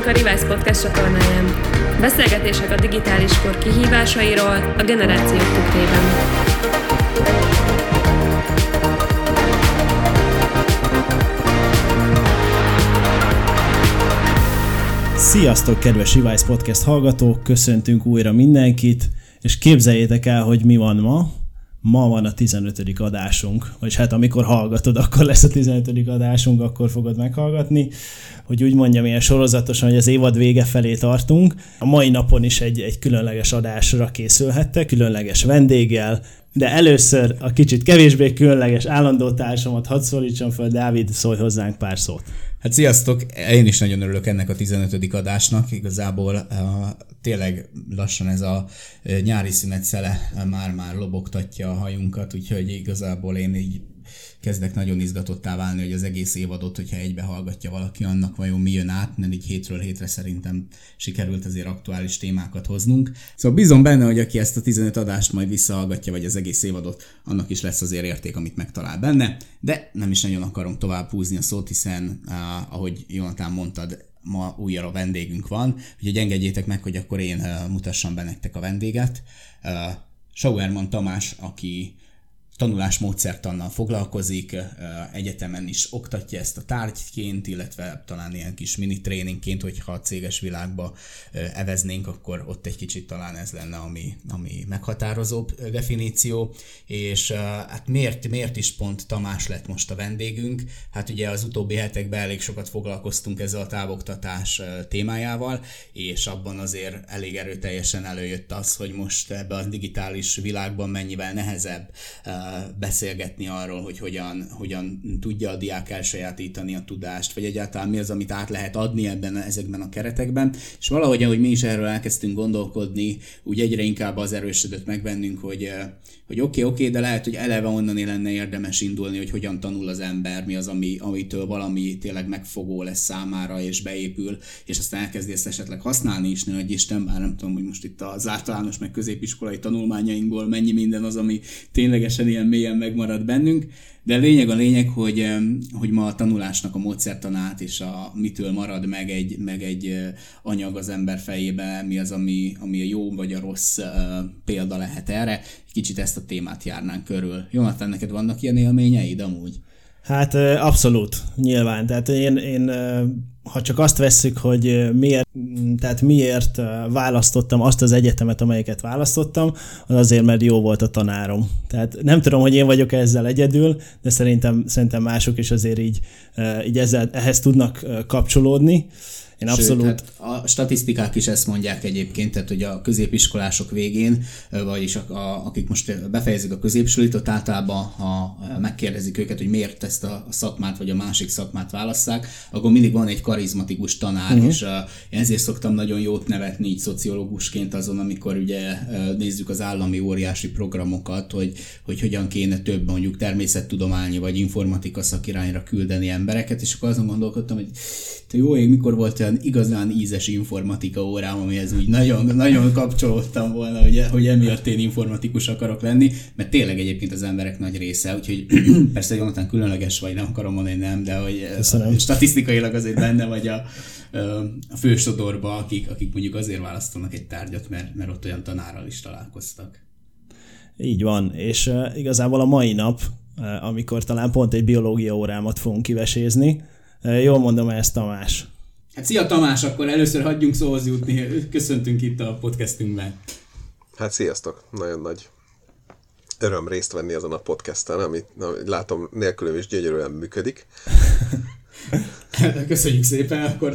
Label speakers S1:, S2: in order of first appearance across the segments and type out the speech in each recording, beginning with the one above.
S1: Kövessünk a Revice Podcast csatornáján. Beszélgetések a digitális kor kihívásairól a generációk tükrében.
S2: Sziasztok, kedves Revice Podcast hallgatók! Köszöntünk újra mindenkit, és képzeljétek el, hogy mi van ma. Ma van a 15. adásunk, vagy hát amikor hallgatod, akkor lesz a 15. adásunk, akkor fogod meghallgatni, hogy úgy mondjam, ilyen sorozatosan, hogy az évad vége felé tartunk. A mai napon is egy, egy különleges adásra készülhettek, különleges vendéggel, de először a kicsit kevésbé különleges állandó társamat hadd szólítsam fel, Dávid, szólj hozzánk pár szót.
S3: Hát sziasztok! Én is nagyon örülök ennek a 15. adásnak. Igazából tényleg lassan ez a nyári szünet szele már-már lobogtatja a hajunkat, úgyhogy igazából én így kezdek nagyon izgatottá válni, hogy az egész évadot, hogyha egybe hallgatja valaki, annak vajon mi jön át, mert így hétről hétre szerintem sikerült azért aktuális témákat hoznunk. Szóval bízom benne, hogy aki ezt a 15 adást majd visszahallgatja, vagy az egész évadot, annak is lesz azért érték, amit megtalál benne, de nem is nagyon akarom tovább húzni a szót, hiszen uh, ahogy Jonatán mondtad, ma újra a vendégünk van, úgyhogy engedjétek meg, hogy akkor én mutassam be nektek a vendéget. Schauerman Tamás, aki tanulásmódszertannal foglalkozik, egyetemen is oktatja ezt a tárgyként, illetve talán ilyen kis mini tréningként, hogyha a céges világba eveznénk, akkor ott egy kicsit talán ez lenne, ami, ami meghatározóbb definíció. És hát miért, miért is pont Tamás lett most a vendégünk? Hát ugye az utóbbi hetekben elég sokat foglalkoztunk ezzel a távoktatás témájával, és abban azért elég erőteljesen előjött az, hogy most ebbe a digitális világban mennyivel nehezebb beszélgetni arról, hogy hogyan, hogyan tudja a diák elsajátítani a tudást, vagy egyáltalán mi az, amit át lehet adni ebben, ezekben a keretekben. És valahogy, ahogy mi is erről elkezdtünk gondolkodni, úgy egyre inkább az erősödött meg bennünk, hogy, hogy oké, okay, oké, okay, de lehet, hogy eleve onnan lenne érdemes indulni, hogy hogyan tanul az ember, mi az, ami, amitől valami tényleg megfogó lesz számára, és beépül, és aztán elkezdi ezt esetleg használni is, hogy Isten, bár nem tudom, hogy most itt az általános meg középiskolai tanulmányainkból mennyi minden az, ami ténylegesen ilyen mélyen megmarad bennünk, de lényeg a lényeg, hogy, hogy ma a tanulásnak a módszertanát és a mitől marad meg egy, meg egy anyag az ember fejébe, mi az, ami, ami a jó vagy a rossz példa lehet erre. Kicsit ezt a témát járnánk körül. Jonathan, neked vannak ilyen élményeid amúgy?
S2: Hát abszolút, nyilván. Tehát én, én ha csak azt vesszük, hogy miért, tehát miért választottam azt az egyetemet, amelyiket választottam, az azért, mert jó volt a tanárom. Tehát nem tudom, hogy én vagyok ezzel egyedül, de szerintem, szerintem mások is azért így, így ezzel, ehhez tudnak kapcsolódni.
S3: Én abszolút... Sőt, hát a statisztikák is ezt mondják egyébként, tehát hogy a középiskolások végén, vagyis a, a, akik most befejezik a középsulit, ott általában, ha megkérdezik őket, hogy miért ezt a szakmát vagy a másik szakmát válasszák, akkor mindig van egy karizmatikus tanár, uh-huh. és uh, én ezért szoktam nagyon jót nevetni így szociológusként azon, amikor ugye nézzük az állami óriási programokat, hogy, hogy hogyan kéne több mondjuk természettudományi vagy informatika szakirányra küldeni embereket, és akkor azon gondolkodtam, hogy te jó ég, mikor volt olyan igazán ízes informatika órám, amihez úgy nagyon, nagyon kapcsolódtam volna, hogy, hogy emiatt én informatikus akarok lenni, mert tényleg egyébként az emberek nagy része, úgyhogy persze Jonathan különleges vagy, nem akarom mondani, nem, de hogy Köszönöm. statisztikailag azért benne vagy a, a fősodorba, akik, akik mondjuk azért választanak egy tárgyat, mert, mert ott olyan tanárral is találkoztak.
S2: Így van, és uh, igazából a mai nap, uh, amikor talán pont egy biológia órámat fogunk kivesézni, Jól mondom ezt, Tamás.
S3: Hát szia Tamás, akkor először hagyjunk szóhoz jutni. Köszöntünk itt a podcastünkben.
S4: Hát sziasztok, nagyon nagy öröm részt venni azon a podcasten, amit látom nélkülöm is gyönyörűen működik.
S3: Köszönjük szépen, akkor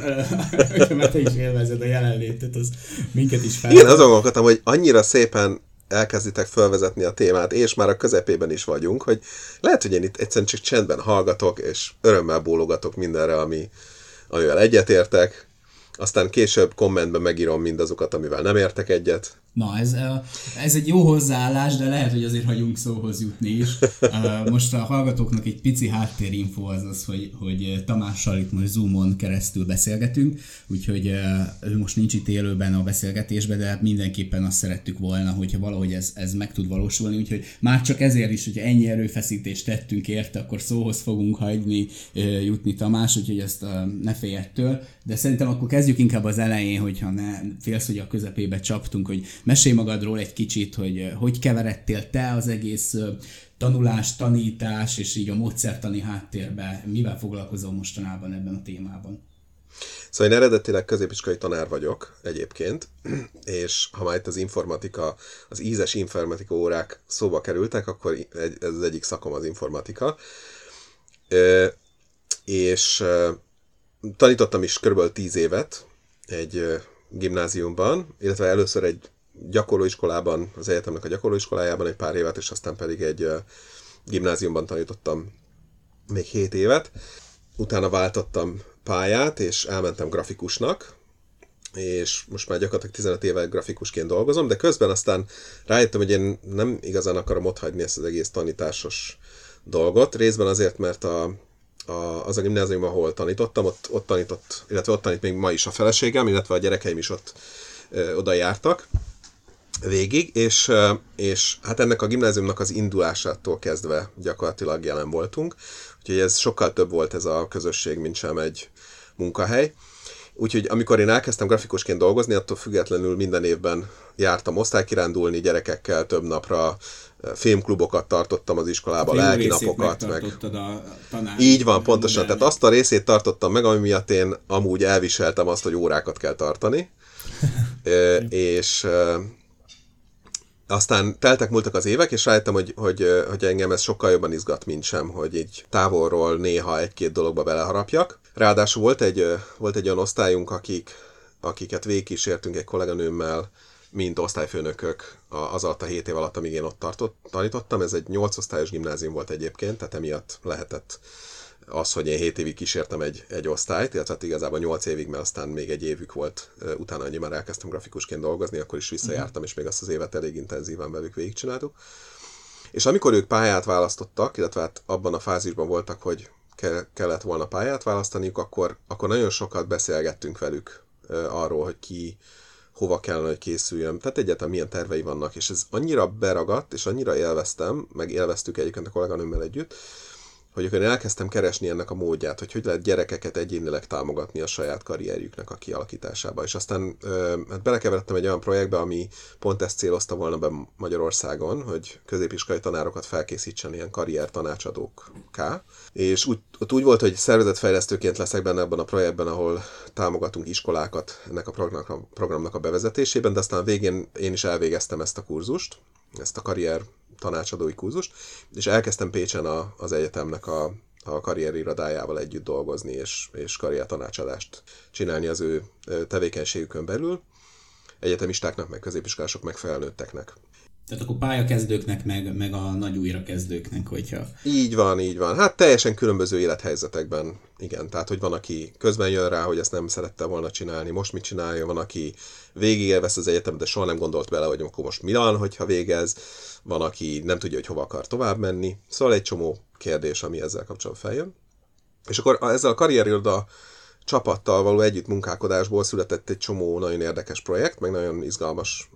S3: mert te is élvezed a jelenlétet, az minket is fel.
S4: Igen, azon gondolkodtam, hogy annyira szépen elkezditek felvezetni a témát, és már a közepében is vagyunk, hogy lehet, hogy én itt egyszerűen csak csendben hallgatok, és örömmel bólogatok mindenre, ami, amivel egyetértek, aztán később kommentben megírom mindazokat, amivel nem értek egyet,
S3: Na, ez, ez egy jó hozzáállás, de lehet, hogy azért hagyunk szóhoz jutni is. Most a hallgatóknak egy pici háttérinfo az az, hogy, hogy Tamással itt most Zoomon keresztül beszélgetünk, úgyhogy ő most nincs itt élőben a beszélgetésben, de mindenképpen azt szerettük volna, hogyha valahogy ez, ez meg tud valósulni, úgyhogy már csak ezért is, hogyha ennyi erőfeszítést tettünk érte, akkor szóhoz fogunk hagyni jutni Tamás, úgyhogy ezt ne félj ettől, de szerintem akkor kezdjük inkább az elején, hogyha ne félsz, hogy a közepébe csaptunk, hogy mesélj magadról egy kicsit, hogy hogy keveredtél te az egész tanulás, tanítás és így a módszertani háttérbe, mivel foglalkozol mostanában ebben a témában?
S4: Szóval én eredetileg középiskolai tanár vagyok egyébként, és ha már itt az informatika, az ízes informatika órák szóba kerültek, akkor ez az egyik szakom az informatika. És tanítottam is kb. 10 évet egy gimnáziumban, illetve először egy gyakorlóiskolában, az egyetemnek a gyakorlóiskolájában egy pár évet, és aztán pedig egy gimnáziumban tanítottam még 7 évet. Utána váltottam pályát, és elmentem grafikusnak, és most már gyakorlatilag 15 éve grafikusként dolgozom, de közben aztán rájöttem, hogy én nem igazán akarom otthagyni ezt az egész tanításos dolgot, részben azért, mert a, a, az a gimnázium, ahol tanítottam, ott, ott tanított, illetve ott tanít még ma is a feleségem, illetve a gyerekeim is ott ö, oda jártak végig, és, és hát ennek a gimnáziumnak az indulásától kezdve gyakorlatilag jelen voltunk, úgyhogy ez sokkal több volt ez a közösség, mint sem egy munkahely. Úgyhogy amikor én elkezdtem grafikusként dolgozni, attól függetlenül minden évben jártam osztálykirándulni gyerekekkel több napra, filmklubokat tartottam az iskolába, lelki napokat, meg...
S3: A tanár,
S4: Így van, pontosan. Minden. Tehát azt a részét tartottam meg, ami miatt én amúgy elviseltem azt, hogy órákat kell tartani. és aztán teltek múltak az évek, és rájöttem, hogy, hogy, hogy engem ez sokkal jobban izgat, mint sem, hogy így távolról néha egy-két dologba beleharapjak. Ráadásul volt egy, volt egy olyan osztályunk, akik, akiket végigkísértünk egy kolléganőmmel, mint osztályfőnökök az alatt a 7 év alatt, amíg én ott tartott, tanítottam. Ez egy 8 osztályos gimnázium volt egyébként, tehát emiatt lehetett az, hogy én 7 évig kísértem egy, egy osztályt, illetve hát igazából 8 évig, mert aztán még egy évük volt, utána, hogy már elkezdtem grafikusként dolgozni, akkor is visszajártam, mm. és még azt az évet elég intenzíven velük végigcsináltuk. És amikor ők pályát választottak, illetve hát abban a fázisban voltak, hogy ke- kellett volna pályát választaniuk, akkor, akkor nagyon sokat beszélgettünk velük arról, hogy ki hova kellene, hogy készüljön. Tehát egyáltalán milyen tervei vannak, és ez annyira beragadt, és annyira élveztem, meg élveztük egyébként a kolléganőmmel együtt, hogy akkor én elkezdtem keresni ennek a módját, hogy hogy lehet gyerekeket egyénileg támogatni a saját karrierjüknek a kialakításába. És aztán hát belekeveredtem egy olyan projektbe, ami pont ezt célozta volna be Magyarországon, hogy középiskolai tanárokat felkészítsen ilyen karrier tanácsadókká. És úgy, ott úgy volt, hogy szervezetfejlesztőként leszek benne ebben a projektben, ahol támogatunk iskolákat ennek a programnak, a bevezetésében, de aztán végén én is elvégeztem ezt a kurzust, ezt a karrier tanácsadói kurzust, és elkezdtem Pécsen a, az egyetemnek a, a karrierirodájával együtt dolgozni, és, és karrier tanácsadást csinálni az ő tevékenységükön belül, egyetemistáknak, meg középiskolások, meg felnőtteknek.
S3: Tehát akkor pályakezdőknek, meg, meg a nagy újrakezdőknek, hogyha...
S4: Így van, így van. Hát teljesen különböző élethelyzetekben, igen. Tehát, hogy van, aki közben jön rá, hogy ezt nem szerette volna csinálni, most mit csinálja, van, aki végig elvesz az egyetem, de soha nem gondolt bele, hogy akkor most mi van, hogyha végez, van, aki nem tudja, hogy hova akar tovább menni. Szóval egy csomó kérdés, ami ezzel kapcsolatban feljön. És akkor ezzel a karrierjörda csapattal való együtt munkálkodásból született egy csomó nagyon érdekes projekt, meg nagyon izgalmas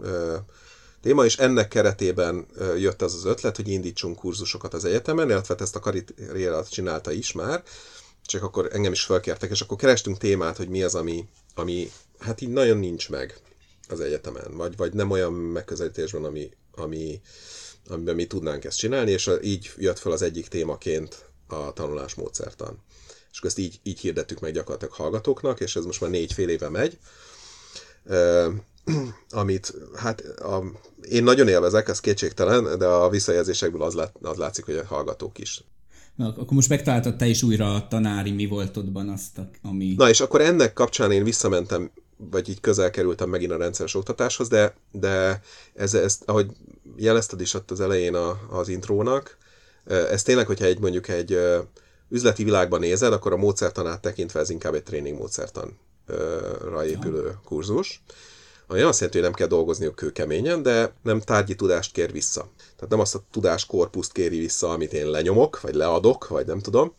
S4: téma, és ennek keretében jött az az ötlet, hogy indítsunk kurzusokat az egyetemen, illetve ezt a karrierat csinálta is már, csak akkor engem is felkértek, és akkor kerestünk témát, hogy mi az, ami, ami hát így nagyon nincs meg az egyetemen, vagy, vagy nem olyan megközelítésben, ami, ami, amiben mi tudnánk ezt csinálni, és így jött fel az egyik témaként a tanulásmódszertan. És ezt így, így hirdettük meg gyakorlatilag hallgatóknak, és ez most már négy fél éve megy amit hát a, én nagyon élvezek, ez kétségtelen, de a visszajelzésekből az, lát, az látszik, hogy a hallgatók is.
S3: Na, akkor most megtaláltad te is újra a tanári mi voltodban azt, ami...
S4: Na, és akkor ennek kapcsán én visszamentem, vagy így közel kerültem megint a rendszeres oktatáshoz, de, de ez, ez, ahogy jelezted is ott az elején a, az intrónak, ez tényleg, hogyha egy mondjuk egy üzleti világban nézed, akkor a módszertanát tekintve ez inkább egy tréning módszertanra épülő kurzus ami azt jelenti, hogy nem kell dolgozniuk kőkeményen, de nem tárgyi tudást kér vissza. Tehát nem azt a tudáskorpuszt kéri vissza, amit én lenyomok, vagy leadok, vagy nem tudom,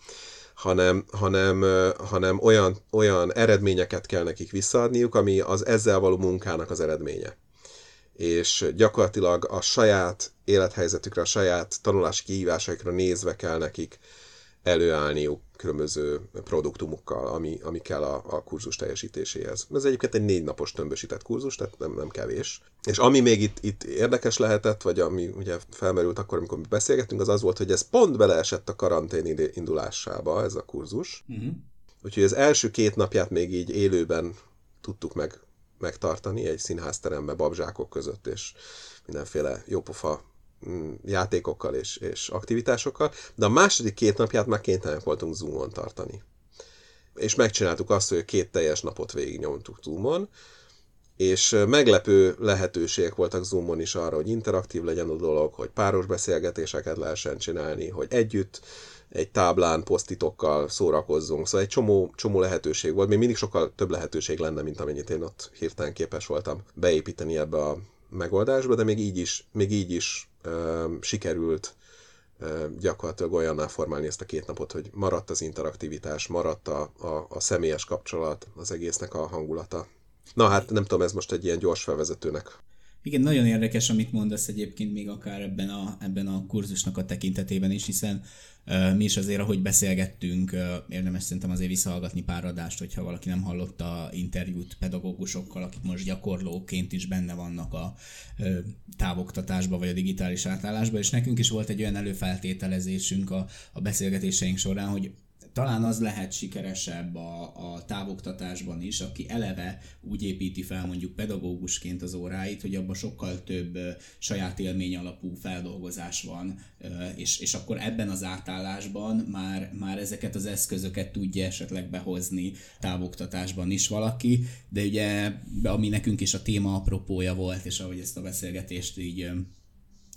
S4: hanem, hanem, hanem olyan, olyan eredményeket kell nekik visszaadniuk, ami az ezzel való munkának az eredménye. És gyakorlatilag a saját élethelyzetükre, a saját tanulási kihívásaikra nézve kell nekik előállniuk különböző produktumukkal, ami, ami kell a, a kurzus teljesítéséhez. Ez egyébként egy négy napos tömbösített kurzus, tehát nem, nem kevés. És ami még itt, itt érdekes lehetett, vagy ami ugye felmerült akkor, amikor mi beszélgettünk, az az volt, hogy ez pont beleesett a karantén indulásába, ez a kurzus. Uh-huh. Úgyhogy az első két napját még így élőben tudtuk meg, megtartani egy színházteremben babzsákok között, és mindenféle jópofa játékokkal és, és aktivitásokkal, de a második két napját már kénytelenek voltunk Zoomon tartani. És megcsináltuk azt, hogy két teljes napot végignyomtuk Zoomon, és meglepő lehetőségek voltak Zoomon is arra, hogy interaktív legyen a dolog, hogy páros beszélgetéseket lehessen csinálni, hogy együtt egy táblán posztitokkal szórakozzunk. Szóval egy csomó, csomó lehetőség volt. Még mindig sokkal több lehetőség lenne, mint amennyit én ott hirtelen képes voltam beépíteni ebbe a megoldásba, de még így is, még így is sikerült gyakorlatilag olyanná formálni ezt a két napot, hogy maradt az interaktivitás, maradt a, a, a személyes kapcsolat, az egésznek a hangulata. Na hát nem tudom, ez most egy ilyen gyors felvezetőnek
S3: igen, nagyon érdekes, amit mondasz egyébként még akár ebben a, ebben a kurzusnak a tekintetében is, hiszen uh, mi is azért, ahogy beszélgettünk, uh, érdemes szerintem azért visszahallgatni pár adást, hogyha valaki nem hallotta interjút pedagógusokkal, akik most gyakorlóként is benne vannak a uh, távoktatásba vagy a digitális átállásba, és nekünk is volt egy olyan előfeltételezésünk a, a beszélgetéseink során, hogy talán az lehet sikeresebb a, a távoktatásban is, aki eleve úgy építi fel mondjuk pedagógusként az óráit, hogy abban sokkal több saját élmény alapú feldolgozás van, és, és akkor ebben az átállásban már, már ezeket az eszközöket tudja esetleg behozni távoktatásban is valaki, de ugye ami nekünk is a téma apropója volt, és ahogy ezt a beszélgetést így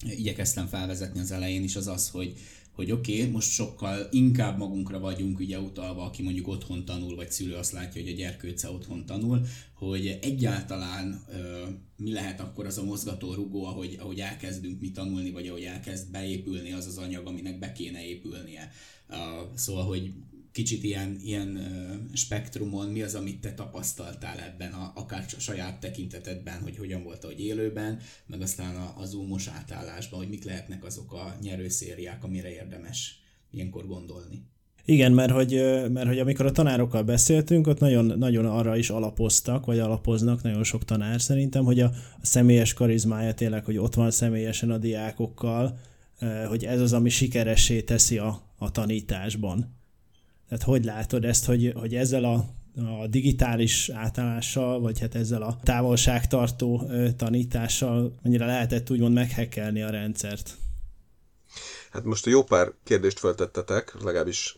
S3: igyekeztem felvezetni az elején is, az az, hogy, hogy oké, okay, most sokkal inkább magunkra vagyunk ugye utalva, aki mondjuk otthon tanul, vagy szülő azt látja, hogy a gyerkőce otthon tanul, hogy egyáltalán ö, mi lehet akkor az a mozgató rugó, ahogy, ahogy elkezdünk mi tanulni, vagy ahogy elkezd beépülni az az anyag, aminek be kéne épülnie. Uh, szóval, hogy kicsit ilyen, ilyen spektrumon mi az, amit te tapasztaltál ebben, a, akár a saját tekintetedben, hogy hogyan volt, hogy élőben, meg aztán a, a zoomos átállásban, hogy mik lehetnek azok a nyerőszériák, amire érdemes ilyenkor gondolni.
S2: Igen, mert hogy, mert hogy amikor a tanárokkal beszéltünk, ott nagyon, nagyon arra is alapoztak, vagy alapoznak nagyon sok tanár szerintem, hogy a, a személyes karizmája tényleg, hogy ott van személyesen a diákokkal, hogy ez az, ami sikeressé teszi a, a tanításban. Tehát hogy látod ezt, hogy, hogy ezzel a, a digitális átállással, vagy hát ezzel a távolságtartó tanítással mennyire lehetett úgymond meghekkelni a rendszert?
S4: Hát most jó pár kérdést föltettetek, legalábbis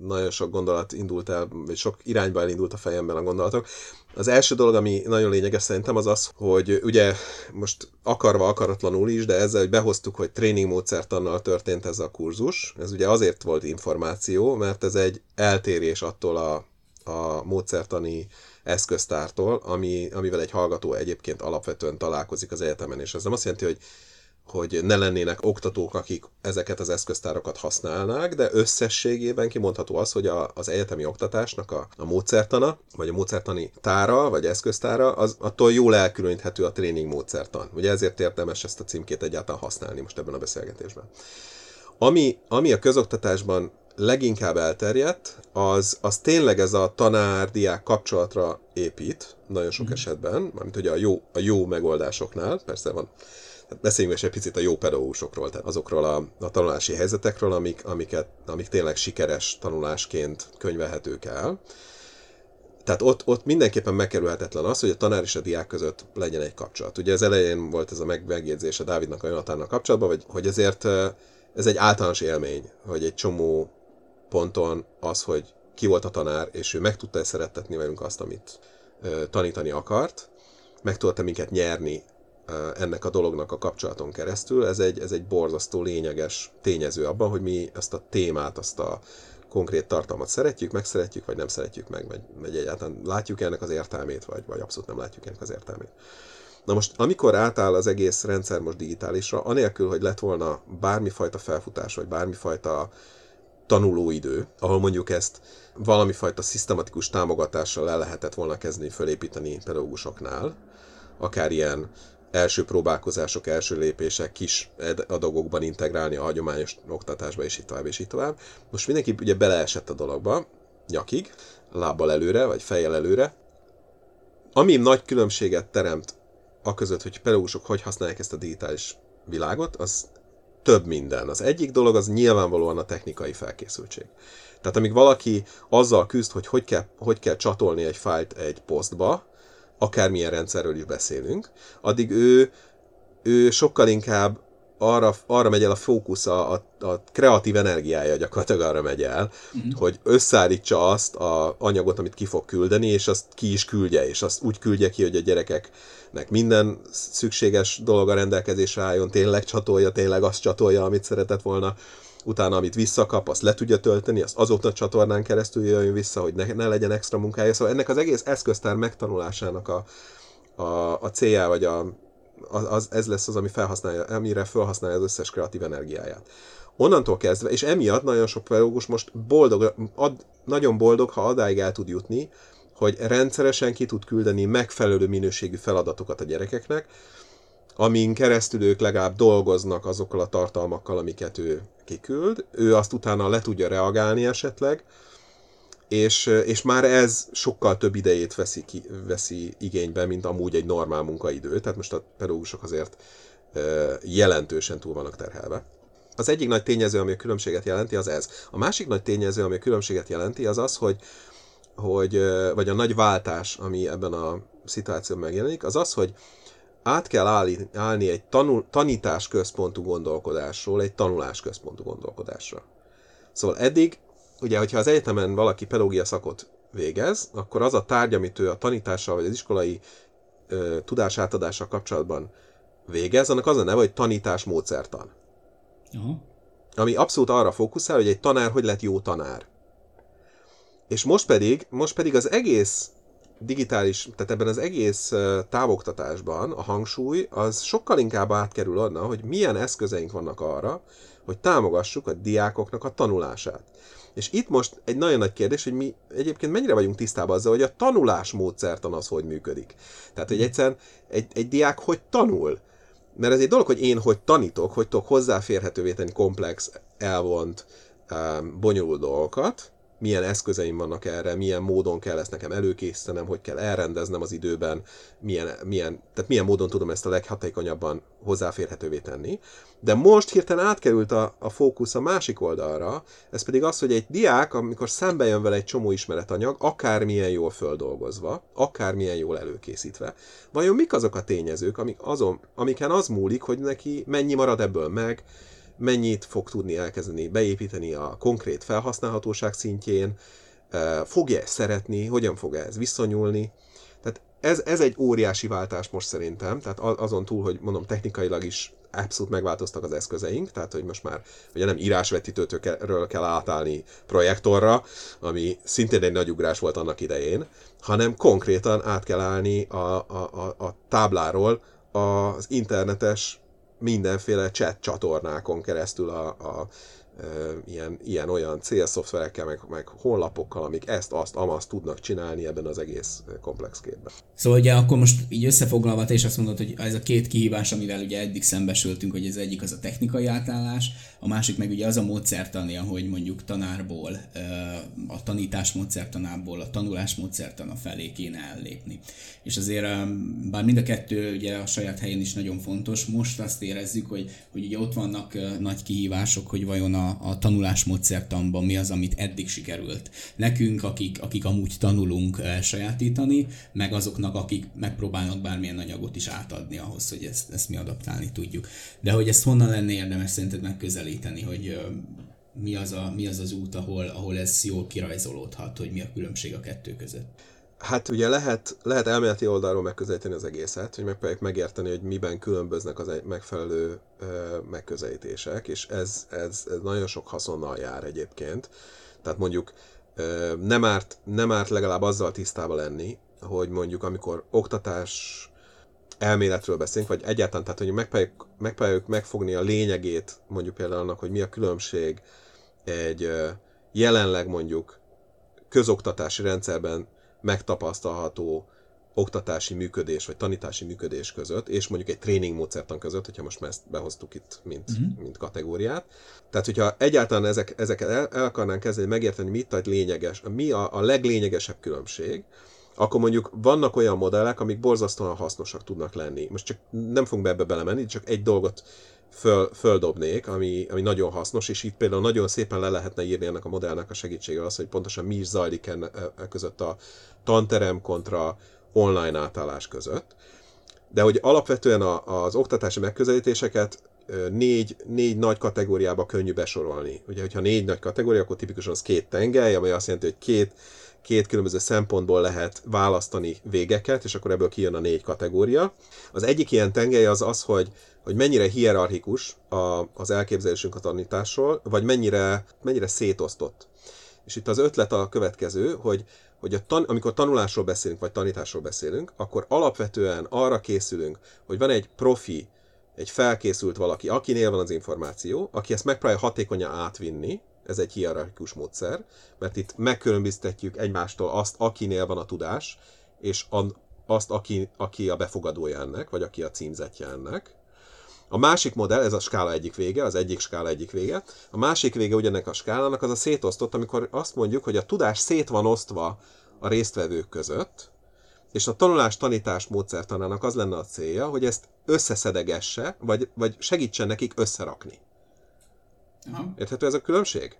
S4: nagyon sok gondolat indult el, vagy sok irányba elindult a fejemben a gondolatok. Az első dolog, ami nagyon lényeges szerintem, az az, hogy ugye most akarva, akaratlanul is, de ezzel, hogy behoztuk, hogy tréning módszertannal történt ez a kurzus. Ez ugye azért volt információ, mert ez egy eltérés attól a, a módszertani eszköztártól, ami, amivel egy hallgató egyébként alapvetően találkozik az egyetemen, és ez nem azt jelenti, hogy hogy ne lennének oktatók, akik ezeket az eszköztárokat használnák, de összességében kimondható az, hogy a, az egyetemi oktatásnak a, a módszertana, vagy a módszertani tára, vagy eszköztára, az attól jól elkülöníthető a tréning módszertan. Ugye ezért érdemes ezt a címkét egyáltalán használni most ebben a beszélgetésben. Ami, ami a közoktatásban leginkább elterjedt, az, az tényleg ez a tanár-diák kapcsolatra épít, nagyon sok mm. esetben, mármint ugye a jó, a jó megoldásoknál, persze van beszéljünk is egy picit a jó pedagógusokról, tehát azokról a, a tanulási helyzetekről, amik, amiket, amik tényleg sikeres tanulásként könyvelhetők el. Tehát ott, ott mindenképpen megkerülhetetlen az, hogy a tanár és a diák között legyen egy kapcsolat. Ugye az elején volt ez a megjegyzés a Dávidnak a Jonatánnak kapcsolatban, hogy, hogy ezért ez egy általános élmény, hogy egy csomó ponton az, hogy ki volt a tanár, és ő meg tudta szerettetni velünk azt, amit tanítani akart, meg tudta minket nyerni ennek a dolognak a kapcsolaton keresztül. Ez egy, ez egy borzasztó lényeges tényező abban, hogy mi ezt a témát, azt a konkrét tartalmat szeretjük, meg szeretjük, vagy nem szeretjük meg, vagy, vagy egyáltalán látjuk ennek az értelmét, vagy, vagy abszolút nem látjuk ennek az értelmét. Na most, amikor átáll az egész rendszer most digitálisra, anélkül, hogy lett volna bármifajta felfutás, vagy bármifajta tanulóidő, ahol mondjuk ezt valami fajta szisztematikus támogatással le lehetett volna kezdeni fölépíteni pedagógusoknál, akár ilyen első próbálkozások, első lépések kis adagokban integrálni a hagyományos oktatásba, és így tovább, és így tovább. Most mindenki ugye beleesett a dologba, nyakig, lábbal előre, vagy fejjel előre, ami nagy különbséget teremt a között, hogy pedagógusok hogy használják ezt a digitális világot, az több minden. Az egyik dolog az nyilvánvalóan a technikai felkészültség. Tehát amíg valaki azzal küzd, hogy hogy kell, hogy kell csatolni egy fájlt egy posztba, akármilyen rendszerről is beszélünk, addig ő, ő sokkal inkább arra, arra megy el a fókusz, a, a, a kreatív energiája gyakorlatilag arra megy el, uh-huh. hogy összeállítsa azt a anyagot, amit ki fog küldeni, és azt ki is küldje, és azt úgy küldje ki, hogy a gyerekeknek minden szükséges dolog a rendelkezésre álljon, tényleg csatolja, tényleg azt csatolja, amit szeretett volna, utána amit visszakap, azt le tudja tölteni, azt azoknak csatornán keresztül jöjjön vissza, hogy ne, ne legyen extra munkája. Szóval ennek az egész eszköztár megtanulásának a, a, a célja, vagy a, az, ez lesz az, ami felhasználja, amire felhasználja az összes kreatív energiáját. Onnantól kezdve, és emiatt nagyon sok pedagógus most boldog, ad, nagyon boldog, ha adáig el tud jutni, hogy rendszeresen ki tud küldeni megfelelő minőségű feladatokat a gyerekeknek, amin keresztül ők legalább dolgoznak azokkal a tartalmakkal, amiket ő kiküld, ő azt utána le tudja reagálni esetleg, és, és már ez sokkal több idejét veszi, ki, veszi igénybe, mint amúgy egy normál munkaidő, tehát most a pedagógusok azért jelentősen túl vannak terhelve. Az egyik nagy tényező, ami a különbséget jelenti, az ez. A másik nagy tényező, ami a különbséget jelenti, az az, hogy, hogy vagy a nagy váltás, ami ebben a szituációban megjelenik, az az, hogy át kell állni, állni egy tanul, tanítás központú gondolkodásról egy tanulás központú gondolkodásra. Szóval eddig, ugye, hogyha az egyetemen valaki pedagógia szakot végez, akkor az a tárgy, amit ő a tanítással vagy az iskolai ö, tudásátadással kapcsolatban végez, annak az a neve, hogy tanítás módszertan. Aha. Ami abszolút arra fókuszál, hogy egy tanár hogy lett jó tanár. És most pedig, most pedig az egész digitális, tehát ebben az egész távoktatásban a hangsúly az sokkal inkább átkerül anna, hogy milyen eszközeink vannak arra, hogy támogassuk a diákoknak a tanulását. És itt most egy nagyon nagy kérdés, hogy mi egyébként mennyire vagyunk tisztában azzal, hogy a tanulás módszertan az hogy működik. Tehát, hogy egyszerűen egy, egy diák hogy tanul. Mert ez egy dolog, hogy én hogy tanítok, hogy tudok hozzáférhetővé tenni komplex, elvont, bonyolult dolgokat, milyen eszközeim vannak erre, milyen módon kell ezt nekem előkészítenem, hogy kell elrendeznem az időben, milyen, milyen, tehát milyen módon tudom ezt a leghatékonyabban hozzáférhetővé tenni. De most hirtelen átkerült a, a fókusz a másik oldalra, ez pedig az, hogy egy diák, amikor szembe jön vele egy csomó ismeretanyag, akármilyen jól földolgozva, akármilyen jól előkészítve, vajon mik azok a tényezők, amik azon, amiken az múlik, hogy neki mennyi marad ebből meg, mennyit fog tudni elkezdeni beépíteni a konkrét felhasználhatóság szintjén, fogja szeretni, hogyan fog ez viszonyulni. Tehát ez, ez egy óriási váltás most szerintem, tehát azon túl, hogy mondom technikailag is abszolút megváltoztak az eszközeink, tehát hogy most már ugye nem írásvetítőről kell átállni projektorra, ami szintén egy nagy ugrás volt annak idején, hanem konkrétan át kell állni a, a, a, a tábláról az internetes mindenféle chat csatornákon keresztül a, a ilyen, ilyen olyan célszoftverekkel, meg, meg honlapokkal, amik ezt, azt, amazt tudnak csinálni ebben az egész komplex képben.
S3: Szóval ugye akkor most így összefoglalva te is azt mondod, hogy ez a két kihívás, amivel ugye eddig szembesültünk, hogy ez egyik az a technikai átállás, a másik meg ugye az a módszertani, ahogy mondjuk tanárból, a tanítás módszertanából a tanulás módszertana felé kéne ellépni. És azért bár mind a kettő ugye a saját helyén is nagyon fontos, most azt érezzük, hogy, hogy ugye ott vannak nagy kihívások, hogy vajon a a, tanulás módszertanban mi az, amit eddig sikerült. Nekünk, akik, akik amúgy tanulunk sajátítani, meg azoknak, akik megpróbálnak bármilyen anyagot is átadni ahhoz, hogy ezt, ezt mi adaptálni tudjuk. De hogy ezt honnan lenne érdemes szerinted megközelíteni, hogy mi az, a, mi az az út, ahol, ahol ez jól kirajzolódhat, hogy mi a különbség a kettő között?
S4: Hát ugye lehet, lehet elméleti oldalról megközelíteni az egészet, hogy megpróbáljuk megérteni, hogy miben különböznek az megfelelő megközelítések, és ez, ez, ez nagyon sok haszonnal jár egyébként. Tehát mondjuk nem árt, nem árt legalább azzal tisztában lenni, hogy mondjuk amikor oktatás elméletről beszélünk, vagy egyáltalán, tehát hogy megpróbáljuk, megpróbáljuk megfogni a lényegét, mondjuk például annak, hogy mi a különbség egy jelenleg mondjuk közoktatási rendszerben megtapasztalható oktatási működés, vagy tanítási működés között, és mondjuk egy tréning módszertan között, hogyha most már ezt behoztuk itt, mint, uh-huh. mint kategóriát. Tehát, hogyha egyáltalán ezek, ezeket el, el akarnánk kezdeni megérteni, mit a lényeges, mi a, a leglényegesebb különbség, akkor mondjuk vannak olyan modellek, amik borzasztóan hasznosak tudnak lenni. Most csak nem fogunk be ebbe belemenni, csak egy dolgot föl, földobnék, ami, ami nagyon hasznos, és itt például nagyon szépen le lehetne írni ennek a modellnek a segítségével az, hogy pontosan mi is zajlik enne, e, között a tanterem kontra online átállás között. De hogy alapvetően a, az oktatási megközelítéseket négy, négy nagy kategóriába könnyű besorolni. Ugye, hogyha négy nagy kategória, akkor tipikusan az két tengely, amely azt jelenti, hogy két, két különböző szempontból lehet választani végeket, és akkor ebből kijön a négy kategória. Az egyik ilyen tengely az az, hogy, hogy mennyire hierarchikus a, az elképzelésünk a tanításról, vagy mennyire, mennyire szétosztott. És itt az ötlet a következő, hogy hogy a tan- amikor tanulásról beszélünk, vagy tanításról beszélünk, akkor alapvetően arra készülünk, hogy van egy profi, egy felkészült valaki, akinél van az információ, aki ezt megpróbálja hatékonyan átvinni, ez egy hierarchikus módszer, mert itt megkülönböztetjük egymástól azt, akinél van a tudás, és azt, aki, aki a befogadója ennek, vagy aki a címzetje ennek. A másik modell, ez a skála egyik vége, az egyik skála egyik vége. A másik vége ugyanek a skálának az a szétosztott, amikor azt mondjuk, hogy a tudás szét van osztva a résztvevők között, és a tanulás-tanítás módszertanának az lenne a célja, hogy ezt összeszedegesse, vagy, vagy segítsen nekik összerakni. Aha. Érthető ez a különbség?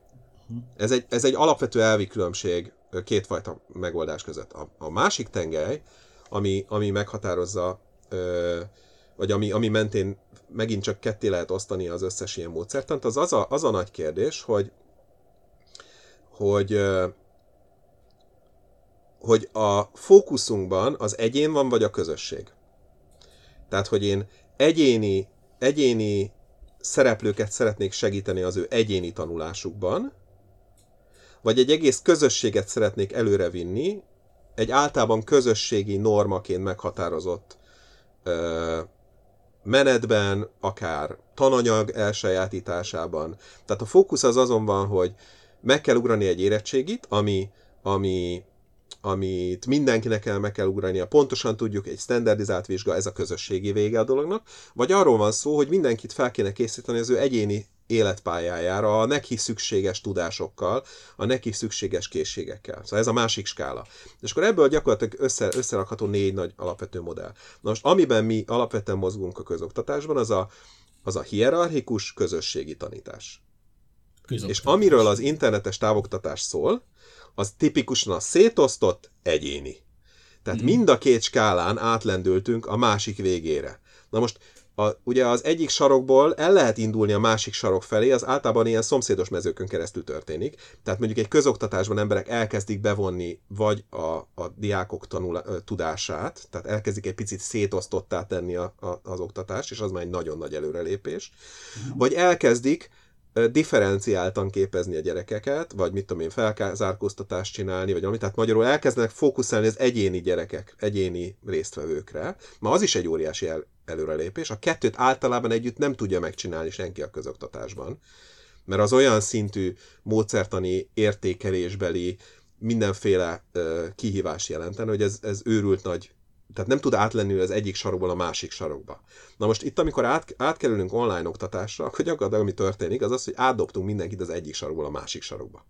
S4: Ez egy, ez egy alapvető elvi különbség kétfajta megoldás között. A, a másik tengely, ami, ami meghatározza, ö, vagy ami, ami mentén megint csak ketté lehet osztani az összes ilyen módszertant, az az a, az a nagy kérdés, hogy, hogy hogy a fókuszunkban az egyén van, vagy a közösség. Tehát, hogy én egyéni, egyéni szereplőket szeretnék segíteni az ő egyéni tanulásukban, vagy egy egész közösséget szeretnék előrevinni, egy általában közösségi normaként meghatározott ö, menetben, akár tananyag elsajátításában. Tehát a fókusz az azon van, hogy meg kell ugrani egy érettségit, ami, ami amit mindenkinek kell meg kell ugrania. Pontosan tudjuk, egy standardizált vizsga, ez a közösségi vége a dolognak, vagy arról van szó, hogy mindenkit fel kéne készíteni az ő egyéni életpályájára, a neki szükséges tudásokkal, a neki szükséges készségekkel. Szóval ez a másik skála. És akkor ebből gyakorlatilag össze, összerakható négy nagy alapvető modell. Na most, amiben mi alapvetően mozgunk a közoktatásban, az a, az a hierarchikus közösségi tanítás. Közoktatás. És amiről az internetes távoktatás szól, az tipikusan a szétosztott egyéni. Tehát mm. mind a két skálán átlendültünk a másik végére. Na most a, ugye az egyik sarokból el lehet indulni a másik sarok felé, az általában ilyen szomszédos mezőkön keresztül történik. Tehát mondjuk egy közoktatásban emberek elkezdik bevonni vagy a, a diákok tanul, tudását, tehát elkezdik egy picit szétosztottá tenni a, a, az oktatást, és az már egy nagyon nagy előrelépés, mm. vagy elkezdik differenciáltan képezni a gyerekeket, vagy mit tudom én, felzárkóztatást csinálni, vagy valami. Tehát magyarul elkezdenek fókuszálni az egyéni gyerekek, egyéni résztvevőkre. Ma az is egy óriási el, előrelépés. A kettőt általában együtt nem tudja megcsinálni senki a közoktatásban. Mert az olyan szintű módszertani, értékelésbeli, mindenféle uh, kihívás jelenten, hogy ez, ez őrült nagy tehát nem tud átlenni az egyik sarokból a másik sarokba. Na most itt, amikor át, átkerülünk online oktatásra, akkor gyakorlatilag ami történik, az az, hogy átdobtunk mindenkit az egyik sarokból a másik sarokba.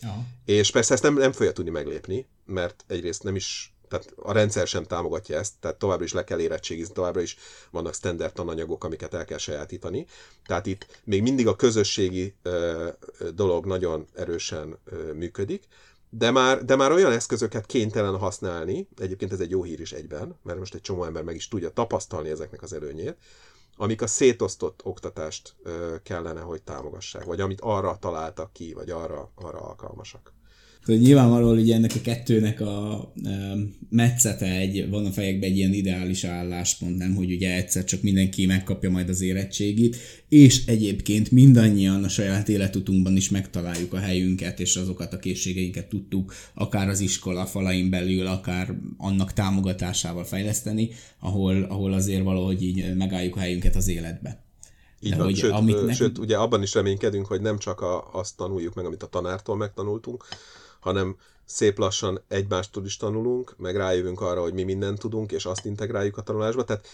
S4: Ja. És persze ezt nem, nem fogja tudni meglépni, mert egyrészt nem is, tehát a rendszer sem támogatja ezt, tehát továbbra is le kell érettségizni, továbbra is vannak standard tananyagok, amiket el kell sajátítani. Tehát itt még mindig a közösségi ö, dolog nagyon erősen ö, működik, de már, de már olyan eszközöket kénytelen használni, egyébként ez egy jó hír is egyben, mert most egy csomó ember meg is tudja tapasztalni ezeknek az előnyét, amik a szétosztott oktatást kellene, hogy támogassák, vagy amit arra találtak ki, vagy arra, arra alkalmasak.
S3: Tehát nyilvánvalóan ugye ennek a kettőnek a metszete egy, van a fejekben egy ilyen ideális álláspont, nem, hogy ugye egyszer csak mindenki megkapja majd az érettségit, és egyébként mindannyian a saját életutunkban is megtaláljuk a helyünket, és azokat a készségeinket tudtuk akár az iskola falain belül, akár annak támogatásával fejleszteni, ahol, ahol azért valahogy így megálljuk a helyünket az életbe.
S4: Így De van, hogy, sőt, amit nekünk... sőt, ugye abban is reménykedünk, hogy nem csak a, azt tanuljuk meg, amit a tanártól megtanultunk, hanem szép lassan egymástól is tanulunk, meg rájövünk arra, hogy mi mindent tudunk, és azt integráljuk a tanulásba. Tehát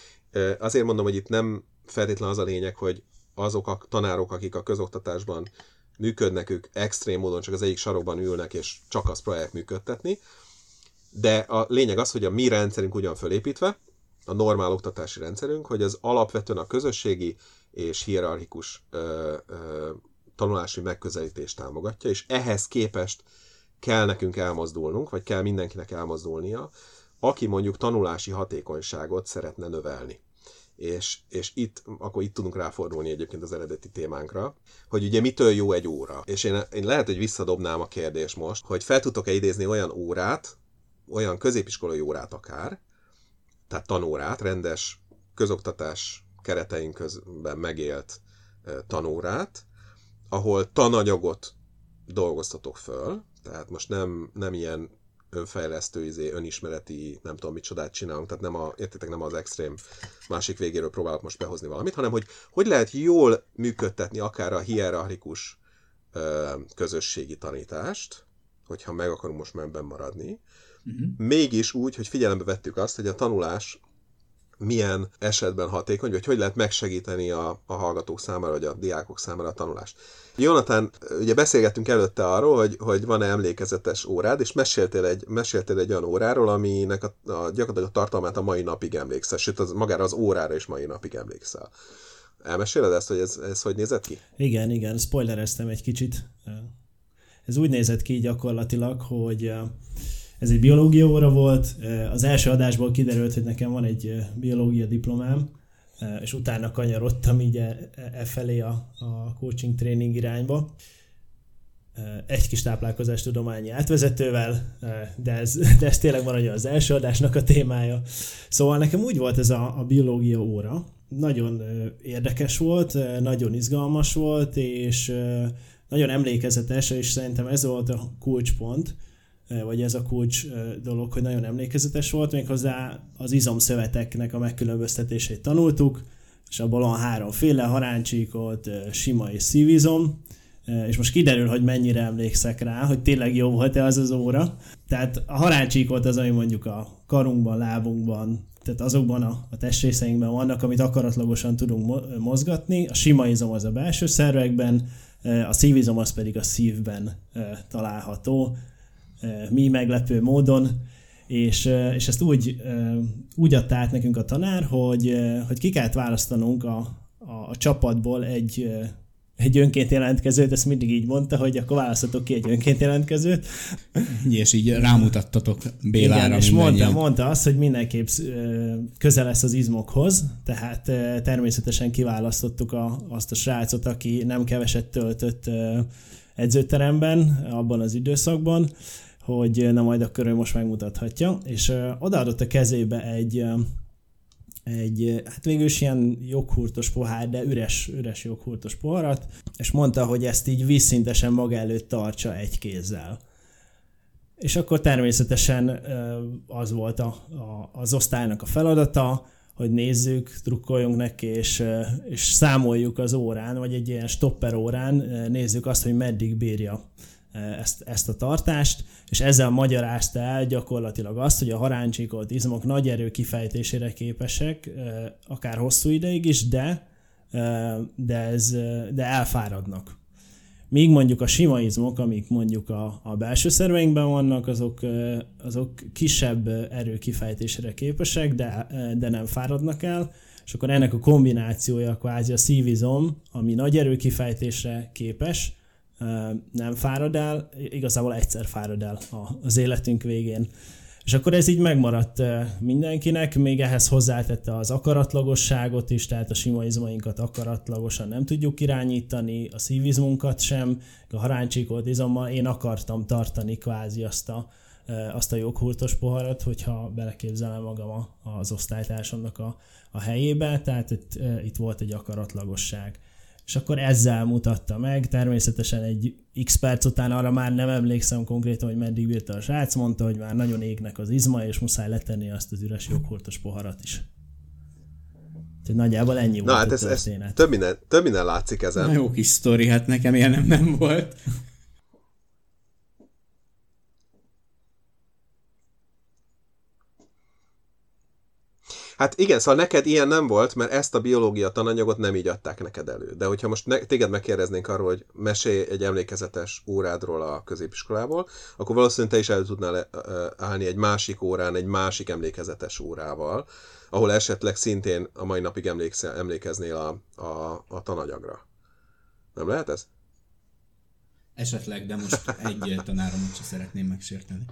S4: azért mondom, hogy itt nem feltétlen az a lényeg, hogy azok a tanárok, akik a közoktatásban működnek, ők extrém módon csak az egyik sarokban ülnek, és csak azt próbálják működtetni. De a lényeg az, hogy a mi rendszerünk ugyan fölépítve, a normál oktatási rendszerünk, hogy az alapvetően a közösségi és hierarchikus ö, ö, tanulási megközelítést támogatja, és ehhez képest kell nekünk elmozdulnunk, vagy kell mindenkinek elmozdulnia, aki mondjuk tanulási hatékonyságot szeretne növelni. És, és itt, akkor itt tudunk ráfordulni egyébként az eredeti témánkra, hogy ugye mitől jó egy óra. És én, én lehet, hogy visszadobnám a kérdést most, hogy fel tudtok-e idézni olyan órát, olyan középiskolai órát akár, tehát tanórát, rendes közoktatás keretein közben megélt tanórát, ahol tananyagot dolgoztatok föl, tehát most nem, nem ilyen önfejlesztő, izé, önismereti, nem tudom mit csodát csinálunk, tehát nem a, értitek, nem az extrém másik végéről próbálok most behozni valamit, hanem hogy hogy lehet jól működtetni akár a hierarchikus ö, közösségi tanítást, hogyha meg akarunk most ebben maradni, uh-huh. mégis úgy, hogy figyelembe vettük azt, hogy a tanulás milyen esetben hatékony, vagy hogy lehet megsegíteni a, a hallgatók számára, vagy a diákok számára a tanulást. Jonathan, ugye beszélgettünk előtte arról, hogy, hogy van-e emlékezetes órád, és meséltél egy, meséltél egy olyan óráról, aminek a, a, gyakorlatilag a tartalmát a mai napig emlékszel, sőt az, magára az órára is mai napig emlékszel. Elmeséled ezt, hogy ez, ez hogy nézett ki?
S2: Igen, igen, spoilereztem egy kicsit. Ez úgy nézett ki gyakorlatilag, hogy ez egy biológia óra volt. Az első adásból kiderült, hogy nekem van egy biológia diplomám, és utána kanyarodtam így e, e felé a, a coaching tréning irányba. Egy kis táplálkozástudományi átvezetővel, de ez, de ez tényleg van az első adásnak a témája. Szóval nekem úgy volt ez a, a biológia óra, nagyon érdekes volt, nagyon izgalmas volt, és nagyon emlékezetes, és szerintem ez volt a kulcspont, vagy ez a kulcs dolog, hogy nagyon emlékezetes volt, méghozzá az izomszöveteknek a megkülönböztetését tanultuk, és abból van háromféle, haráncsíkot, sima és szívizom, és most kiderül, hogy mennyire emlékszek rá, hogy tényleg jó volt-e az az óra. Tehát a haráncsíkot az, ami mondjuk a karunkban, lábunkban, tehát azokban a, a testrészeinkben vannak, amit akaratlagosan tudunk mozgatni, a sima izom az a belső szervekben, a szívizom az pedig a szívben található, mi meglepő módon, és, és ezt úgy, úgy adta át nekünk a tanár, hogy, hogy ki kellett választanunk a, a, a csapatból egy, egy önként jelentkezőt, ezt mindig így mondta, hogy akkor választatok ki egy önként jelentkezőt.
S3: És így rámutattatok Bélára Igen,
S2: és mondta, mondta azt, hogy mindenképp közel lesz az izmokhoz, tehát természetesen kiválasztottuk a, azt a srácot, aki nem keveset töltött edzőteremben abban az időszakban, hogy na majd akkor ő most megmutathatja, és uh, odaadott a kezébe egy, egy, hát végül is ilyen joghurtos pohár, de üres, üres joghurtos poharat, és mondta, hogy ezt így vízszintesen maga előtt tartsa egy kézzel. És akkor természetesen az volt a, a, az osztálynak a feladata, hogy nézzük, drukkoljunk neki, és, és számoljuk az órán, vagy egy ilyen stopper órán, nézzük azt, hogy meddig bírja ezt, ezt a tartást, és ezzel magyarázta el gyakorlatilag azt, hogy a haráncsikolt izmok nagy erő kifejtésére képesek, akár hosszú ideig is, de, de, ez, de elfáradnak. Míg mondjuk a sima izmok, amik mondjuk a, a belső szerveinkben vannak, azok, azok kisebb erő kifejtésére képesek, de, de nem fáradnak el, és akkor ennek a kombinációja kvázi a szívizom, ami nagy erő kifejtésre képes, nem fárad el, igazából egyszer fárad el az életünk végén. És akkor ez így megmaradt mindenkinek, még ehhez hozzátette az akaratlagosságot is, tehát a sima izmainkat akaratlagosan nem tudjuk irányítani, a szívizmunkat sem, a haráncsíkolt izommal én akartam tartani kvázi azt a, azt a joghurtos poharat, hogyha beleképzelem magam az osztálytársamnak a, a helyébe, tehát itt, itt volt egy akaratlagosság és akkor ezzel mutatta meg, természetesen egy x perc után arra már nem emlékszem konkrétan, hogy meddig bírta a srác, mondta, hogy már nagyon égnek az izma, és muszáj letenni azt az üres joghurtos poharat is. Tehát nagyjából ennyi
S4: Na,
S2: volt
S4: hát
S2: a
S4: ez,
S2: történet.
S4: ez több, minden, több minden látszik ezen.
S3: Na jó kis sztori, hát nekem ilyen nem, nem volt.
S4: Hát igen, szóval neked ilyen nem volt, mert ezt a biológia tananyagot nem így adták neked elő. De hogyha most ne, téged megkérdeznénk arról, hogy mesélj egy emlékezetes órádról a középiskolából, akkor valószínűleg te is el tudnál állni egy másik órán, egy másik emlékezetes órával, ahol esetleg szintén a mai napig emlékeznél a, a, a tananyagra. Nem lehet ez?
S3: Esetleg, de most egy tanáromat sem szeretném megsérteni.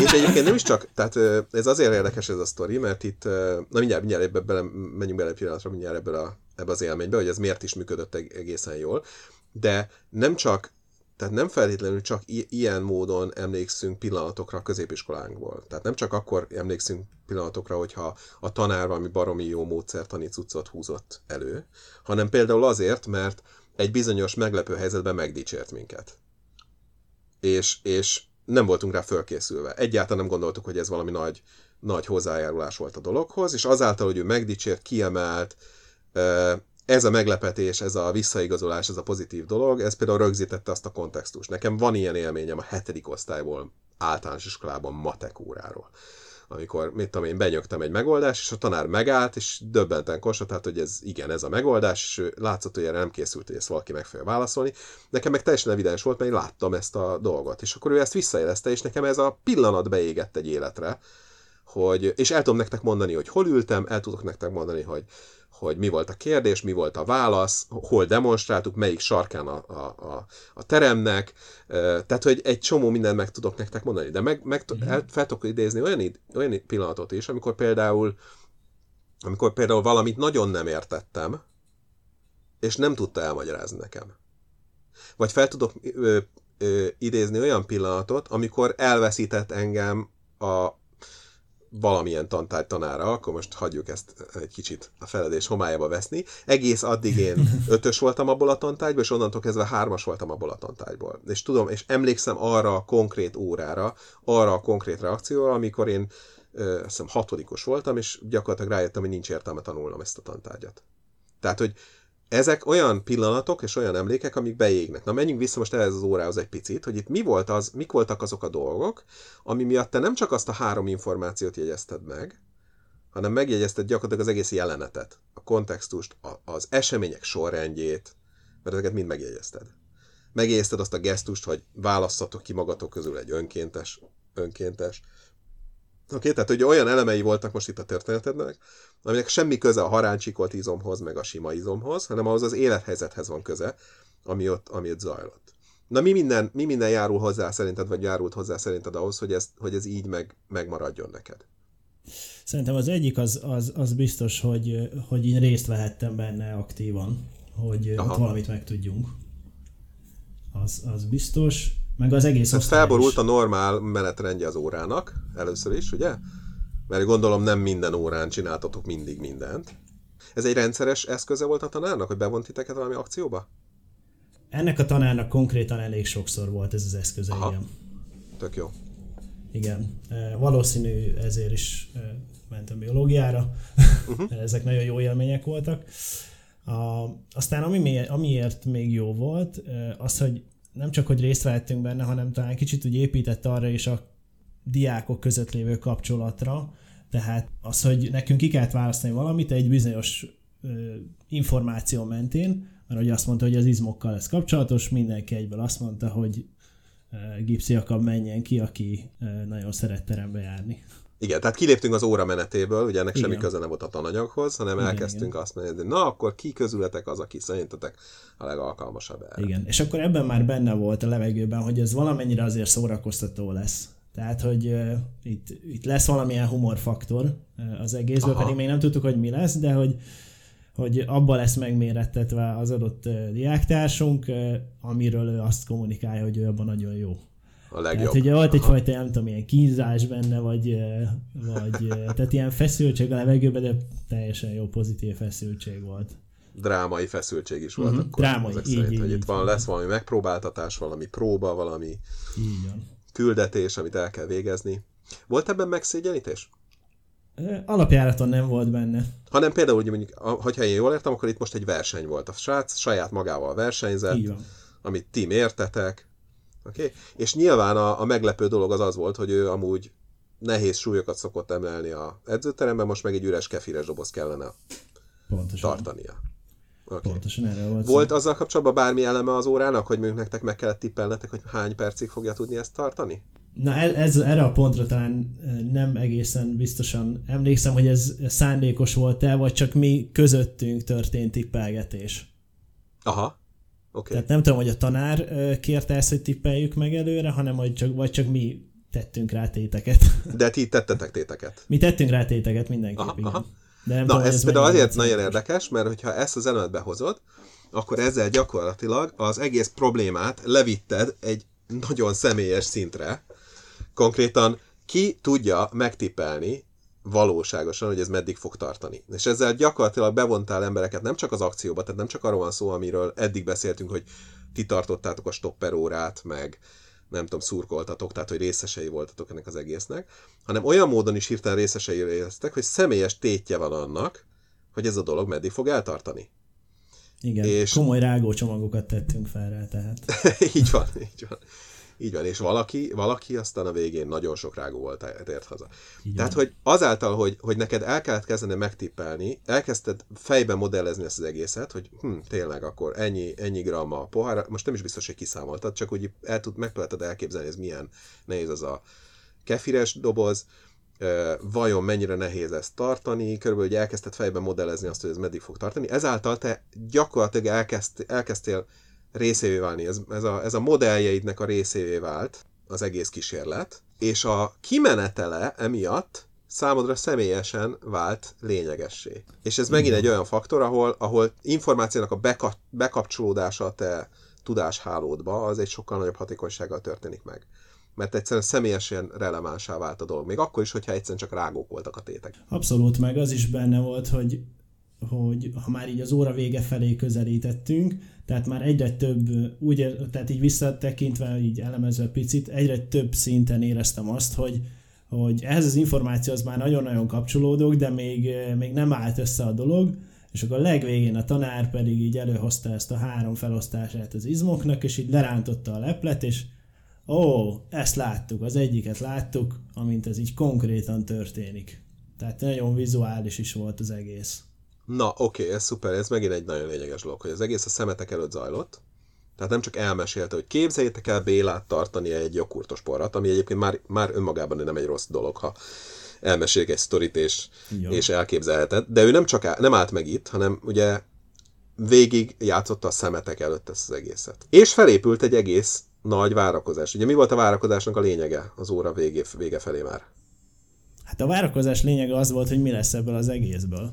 S4: És egyébként nem is csak, tehát ez azért érdekes ez a sztori, mert itt, na mindjárt, mindjárt ebbe bele, menjünk bele egy pillanatra, mindjárt ebből a, ebbe az élménybe, hogy ez miért is működött egészen jól, de nem csak, tehát nem feltétlenül csak i- ilyen módon emlékszünk pillanatokra a középiskolánkból. Tehát nem csak akkor emlékszünk pillanatokra, hogyha a tanár valami baromi jó módszertani cuccot húzott elő, hanem például azért, mert egy bizonyos meglepő helyzetben megdicsért minket. És, és nem voltunk rá fölkészülve. Egyáltalán nem gondoltuk, hogy ez valami nagy, nagy hozzájárulás volt a dologhoz, és azáltal, hogy ő megdicsért, kiemelt, ez a meglepetés, ez a visszaigazolás, ez a pozitív dolog, ez például rögzítette azt a kontextust. Nekem van ilyen élményem a hetedik osztályból általános iskolában matek óráról amikor, mit tudom én, benyögtem egy megoldást, és a tanár megállt, és döbbenten konstatált, hogy ez igen, ez a megoldás, és látszott, hogy erre nem készült, hogy ezt valaki meg fogja válaszolni. Nekem meg teljesen evidens volt, mert én láttam ezt a dolgot. És akkor ő ezt visszajelezte, és nekem ez a pillanat beégett egy életre, hogy, és el tudom nektek mondani, hogy hol ültem, el tudok nektek mondani, hogy hogy mi volt a kérdés, mi volt a válasz, hol demonstráltuk, melyik sarkán a, a, a, a teremnek, tehát, hogy egy csomó mindent meg tudok nektek mondani, de meg, meg mm. el, fel tudok idézni olyan, olyan pillanatot is, amikor például amikor például valamit nagyon nem értettem, és nem tudta elmagyarázni nekem. Vagy fel tudok ö, ö, idézni olyan pillanatot, amikor elveszített engem a, valamilyen tantárgy tanára, akkor most hagyjuk ezt egy kicsit a feledés homályába veszni. Egész addig én ötös voltam abból a tantárgyból, és onnantól kezdve hármas voltam abból a tantárgyból. És tudom, és emlékszem arra a konkrét órára, arra a konkrét reakcióra, amikor én ö, azt hiszem hatodikos voltam, és gyakorlatilag rájöttem, hogy nincs értelme tanulnom ezt a tantárgyat. Tehát, hogy ezek olyan pillanatok és olyan emlékek, amik beégnek. Na menjünk vissza most ehhez az órához egy picit, hogy itt mi volt az, mik voltak azok a dolgok, ami miatt te nem csak azt a három információt jegyezted meg, hanem megjegyezted gyakorlatilag az egész jelenetet, a kontextust, a, az események sorrendjét, mert ezeket mind megjegyezted. Megjegyezted azt a gesztust, hogy válasszatok ki magatok közül egy önkéntes, önkéntes, Oké, okay, tehát hogy olyan elemei voltak most itt a történetednek, aminek semmi köze a haráncsikolt izomhoz, meg a sima izomhoz, hanem ahhoz az élethelyzethez van köze, ami ott, ami ott zajlott. Na mi minden, mi minden járul hozzá szerinted, vagy járult hozzá szerinted ahhoz, hogy ez, hogy ez így meg, megmaradjon neked?
S2: Szerintem az egyik az, az, az biztos, hogy, hogy én részt vehettem benne aktívan, hogy Aha. ott valamit megtudjunk. Az, az biztos. Meg az egész
S4: hát felborult a normál menetrendje az órának, először is, ugye? Mert gondolom nem minden órán csináltatok mindig mindent. Ez egy rendszeres eszköze volt a tanárnak, hogy bevont titeket valami akcióba?
S2: Ennek a tanárnak konkrétan elég sokszor volt ez az eszköze, Aha. igen.
S4: Tök jó.
S2: Igen. Valószínű ezért is mentem biológiára. Uh-huh. Ezek nagyon jó élmények voltak. A, aztán ami, amiért még jó volt, az, hogy nem csak, hogy részt vehettünk benne, hanem talán kicsit úgy épített arra is a diákok között lévő kapcsolatra, tehát az, hogy nekünk ki kellett választani valamit egy bizonyos ö, információ mentén, mert hogy azt mondta, hogy az izmokkal lesz kapcsolatos, mindenki egyből azt mondta, hogy Gipsy akar menjen ki, aki nagyon szeret terembe járni.
S4: Igen, tehát kiléptünk az óra menetéből, ugye ennek igen. semmi köze nem volt a tananyaghoz, hanem igen, elkezdtünk igen. azt mondani, hogy na akkor ki közületek az, aki szerintetek a legalkalmasabb erre.
S2: Igen, és akkor ebben már benne volt a levegőben, hogy ez valamennyire azért szórakoztató lesz. Tehát, hogy uh, itt, itt lesz valamilyen humorfaktor uh, az egészből, Aha. pedig még nem tudtuk, hogy mi lesz, de hogy, hogy abban lesz megmérettetve az adott uh, diáktársunk, uh, amiről ő azt kommunikálja, hogy ő abban nagyon jó.
S4: A legjobb.
S2: Tehát ugye volt egyfajta, nem tudom, ilyen kínzás benne, vagy, vagy tehát ilyen feszültség a levegőben, de teljesen jó pozitív feszültség volt
S4: drámai feszültség is volt uh-huh. akkor.
S2: Drámai, így, szerint,
S4: így,
S2: hogy
S4: így, itt van, lesz valami megpróbáltatás, valami próba, valami
S2: így van.
S4: küldetés, amit el kell végezni. Volt ebben megszégyenítés?
S2: Alapjáraton nem volt benne.
S4: Hanem például, hogy mondjuk, hogyha én jól értem, akkor itt most egy verseny volt. A srác saját magával versenyzett, amit ti mértetek, Okay? És nyilván a, a meglepő dolog az az volt, hogy ő amúgy nehéz súlyokat szokott emelni a edzőteremben, most meg egy üres kefires doboz kellene Pontosan. tartania.
S2: Okay. Pontosan erre volt
S4: Volt szó. azzal kapcsolatban bármi eleme az órának, hogy mondjuk nektek meg kellett tippelnetek, hogy hány percig fogja tudni ezt tartani?
S2: Na ez, ez, erre a pontra talán nem egészen biztosan emlékszem, hogy ez szándékos volt-e, vagy csak mi közöttünk történt tippelgetés.
S4: Aha. Okay.
S2: Tehát nem tudom, hogy a tanár kérte ezt, hogy tippeljük meg előre, hanem hogy csak, vagy csak mi tettünk rá téteket.
S4: De ti tettetek téteket.
S2: Mi tettünk rá téteket mindenképp, aha, igen. Aha.
S4: De nem Na, tudom, ez, ez például azért nagyon érdekes, mert hogyha ezt az elemet behozod, akkor ezzel gyakorlatilag az egész problémát levitted egy nagyon személyes szintre. Konkrétan ki tudja megtippelni valóságosan, hogy ez meddig fog tartani. És ezzel gyakorlatilag bevontál embereket nem csak az akcióba, tehát nem csak arról van szó, amiről eddig beszéltünk, hogy ti tartottátok a stopper órát, meg nem tudom, szurkoltatok, tehát hogy részesei voltatok ennek az egésznek, hanem olyan módon is hirtelen részesei éreztek, hogy személyes tétje van annak, hogy ez a dolog meddig fog eltartani.
S2: Igen, és... komoly rágócsomagokat tettünk fel rá, tehát.
S4: így van, így van. Így van, és valaki, valaki aztán a végén nagyon sok rágó volt, ért haza. Igen. Tehát, hogy azáltal, hogy, hogy neked el kellett kezdeni megtippelni, elkezdted fejben modellezni ezt az egészet, hogy hm, tényleg akkor ennyi, ennyi gram a pohár, most nem is biztos, hogy kiszámoltad, csak úgy el tud, meg tudtad elképzelni, ez milyen nehéz az a kefires doboz, vajon mennyire nehéz ezt tartani, körülbelül hogy elkezdted fejben modellezni azt, hogy ez meddig fog tartani. Ezáltal te gyakorlatilag elkezd, elkezdtél részévé válni. Ez, ez, a, ez a modelljeidnek a részévé vált az egész kísérlet, és a kimenetele emiatt számodra személyesen vált lényegessé. És ez megint egy olyan faktor, ahol, ahol információnak a beka, bekapcsolódása a te tudáshálódba, az egy sokkal nagyobb hatékonysággal történik meg. Mert egyszerűen személyesen relevánsá vált a dolog. Még akkor is, hogyha egyszerűen csak rágók voltak a tétek.
S2: Abszolút, meg az is benne volt, hogy hogy ha már így az óra vége felé közelítettünk, tehát már egyre több, úgy, tehát így visszatekintve, így elemezve picit, egyre több szinten éreztem azt, hogy, hogy ehhez az információhoz már nagyon-nagyon kapcsolódok, de még, még nem állt össze a dolog, és akkor a legvégén a tanár pedig így előhozta ezt a három felosztását az izmoknak, és így lerántotta a leplet, és ó, ezt láttuk, az egyiket láttuk, amint ez így konkrétan történik. Tehát nagyon vizuális is volt az egész.
S4: Na, oké, okay, ez szuper, ez megint egy nagyon lényeges dolog, hogy az egész a szemetek előtt zajlott, tehát nem csak elmesélte, hogy képzeljétek el Bélát tartani egy joghurtos porrat, ami egyébként már, már önmagában nem egy rossz dolog, ha elmesélik egy sztorit és, és elképzelheted. De ő nem csak áll, nem állt meg itt, hanem ugye végig játszotta a szemetek előtt ezt az egészet. És felépült egy egész nagy várakozás. Ugye mi volt a várakozásnak a lényege az óra végé, vége felé már?
S2: Hát a várakozás lényege az volt, hogy mi lesz ebből az egészből.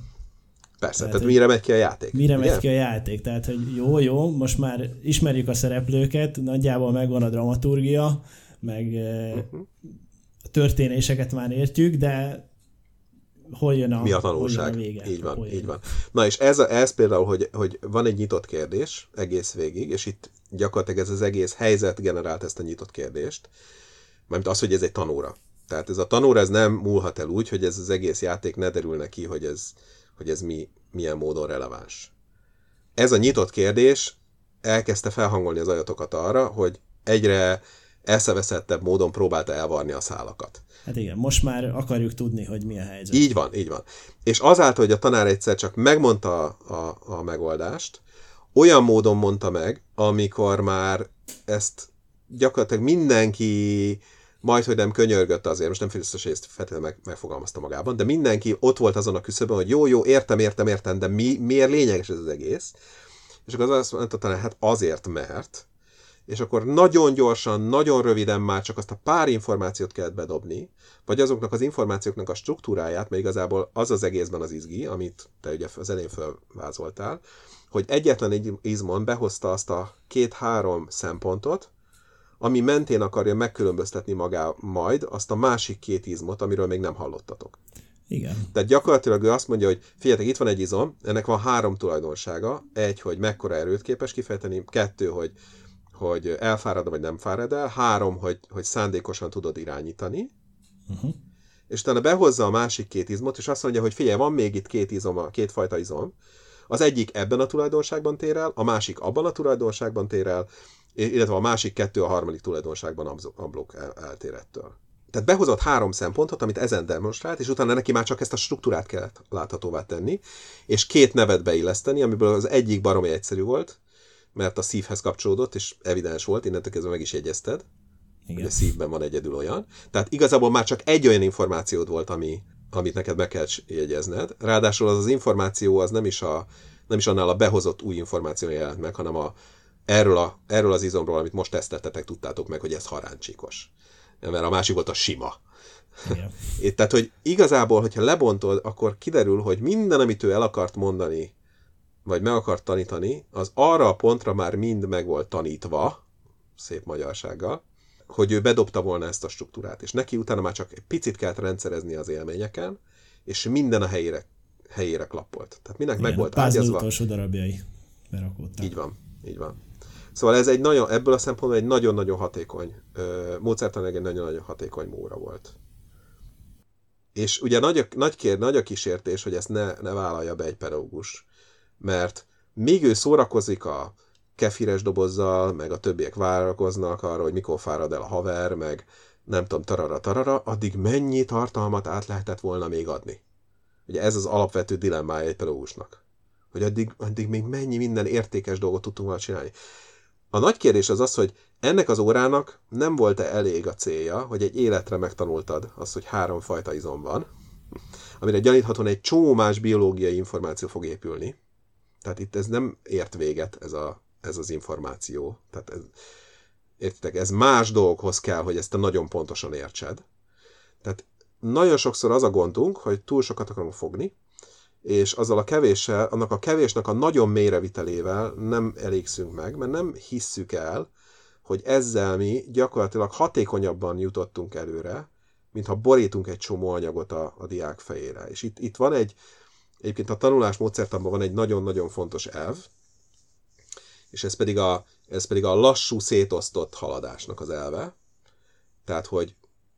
S4: Persze, tehát, tehát mire megy ki a játék.
S2: Mire ugye? megy ki a játék, tehát hogy jó, jó, most már ismerjük a szereplőket, nagyjából megvan a dramaturgia, meg uh-huh. a történéseket már értjük, de hol jön a,
S4: Mi a tanulság?
S2: A vége,
S4: így van, így van. Na és ez, a, ez például, hogy, hogy van egy nyitott kérdés egész végig, és itt gyakorlatilag ez az egész helyzet generált ezt a nyitott kérdést, mert az, hogy ez egy tanóra. Tehát ez a tanóra, ez nem múlhat el úgy, hogy ez az egész játék ne derülne ki, hogy ez, hogy ez mi, milyen módon releváns. Ez a nyitott kérdés elkezdte felhangolni az ajatokat arra, hogy egyre eszeveszettebb módon próbálta elvarni a szálakat.
S2: Hát igen, most már akarjuk tudni, hogy mi a helyzet.
S4: Így van, így van. És azáltal, hogy a tanár egyszer csak megmondta a, a, a megoldást, olyan módon mondta meg, amikor már ezt gyakorlatilag mindenki majd, hogy nem könyörgött azért, most nem biztos, hogy ezt feltétlenül meg, megfogalmazta magában, de mindenki ott volt azon a küszöbön, hogy jó, jó, értem, értem, értem, de mi, miért lényeges ez az egész? És akkor az azt mondta talán, hát azért, mert, és akkor nagyon gyorsan, nagyon röviden már csak azt a pár információt kellett bedobni, vagy azoknak az információknak a struktúráját, mert igazából az az egészben az izgi, amit te ugye az elején felvázoltál, hogy egyetlen egy izmon behozta azt a két-három szempontot, ami mentén akarja megkülönböztetni magá majd azt a másik két izmot, amiről még nem hallottatok.
S2: Igen.
S4: Tehát gyakorlatilag ő azt mondja, hogy figyeljetek, itt van egy izom, ennek van három tulajdonsága. Egy, hogy mekkora erőt képes kifejteni, kettő, hogy, hogy elfárad vagy nem fárad el, három, hogy, hogy szándékosan tudod irányítani, uh-huh. és utána behozza a másik két izmot, és azt mondja, hogy figyelj, van még itt két izom, két fajta izom, az egyik ebben a tulajdonságban tér el, a másik abban a tulajdonságban tér el, illetve a másik kettő a harmadik tulajdonságban ablok el, eltér ettől. Tehát behozott három szempontot, amit ezen demonstrált, és utána neki már csak ezt a struktúrát kellett láthatóvá tenni, és két nevet beilleszteni, amiből az egyik baromi egyszerű volt, mert a szívhez kapcsolódott, és evidens volt, innentől kezdve meg is jegyezted, Igen. hogy a szívben van egyedül olyan. Tehát igazából már csak egy olyan információd volt, ami, amit neked meg kell jegyezned. Ráadásul az az információ az nem is, a, nem is annál a behozott új információ jelent meg, hanem a, erről, a, erről az izomról, amit most teszteltetek, tudtátok meg, hogy ez haráncsíkos mert a másik volt a sima. Igen. Tehát, hogy igazából, hogyha lebontod, akkor kiderül, hogy minden, amit ő el akart mondani, vagy meg akart tanítani, az arra a pontra már mind meg volt tanítva, szép magyarsággal, hogy ő bedobta volna ezt a struktúrát, és neki utána már csak egy picit kellett rendszerezni az élményeken, és minden a helyére, helyére klappolt. Tehát mindenki meg volt
S2: ágyazva. utolsó darabjai berakódtak.
S4: Így van, így van. Szóval ez egy nagyon, ebből a szempontból egy nagyon-nagyon hatékony, módszertan egy nagyon-nagyon hatékony móra volt. És ugye nagy nagy, kér, nagy a kísértés, hogy ezt ne, ne vállalja be egy pedagógus, mert míg ő szórakozik a kefires dobozzal, meg a többiek várakoznak arra, hogy mikor fárad el a haver, meg nem tudom, tarara, tarara, addig mennyi tartalmat át lehetett volna még adni. Ugye ez az alapvető dilemmája egy pedagógusnak. Hogy addig, addig még mennyi minden értékes dolgot tudtunk volna csinálni. A nagy kérdés az az, hogy ennek az órának nem volt-e elég a célja, hogy egy életre megtanultad azt, hogy három fajta izom van, amire gyaníthatóan egy csomó más biológiai információ fog épülni. Tehát itt ez nem ért véget, ez, a, ez az információ. Tehát ez, értitek, ez más dolgokhoz kell, hogy ezt te nagyon pontosan értsed. Tehát nagyon sokszor az a gondunk, hogy túl sokat akarunk fogni, és azzal a kevéssel, annak a kevésnek a nagyon mélyre nem elégszünk meg, mert nem hisszük el, hogy ezzel mi gyakorlatilag hatékonyabban jutottunk előre, mintha borítunk egy csomó anyagot a, a diák fejére. És itt, itt van egy, egyébként a tanulás módszertanban van egy nagyon-nagyon fontos elv, és ez pedig, a, ez pedig a lassú szétosztott haladásnak az elve. Tehát, hogy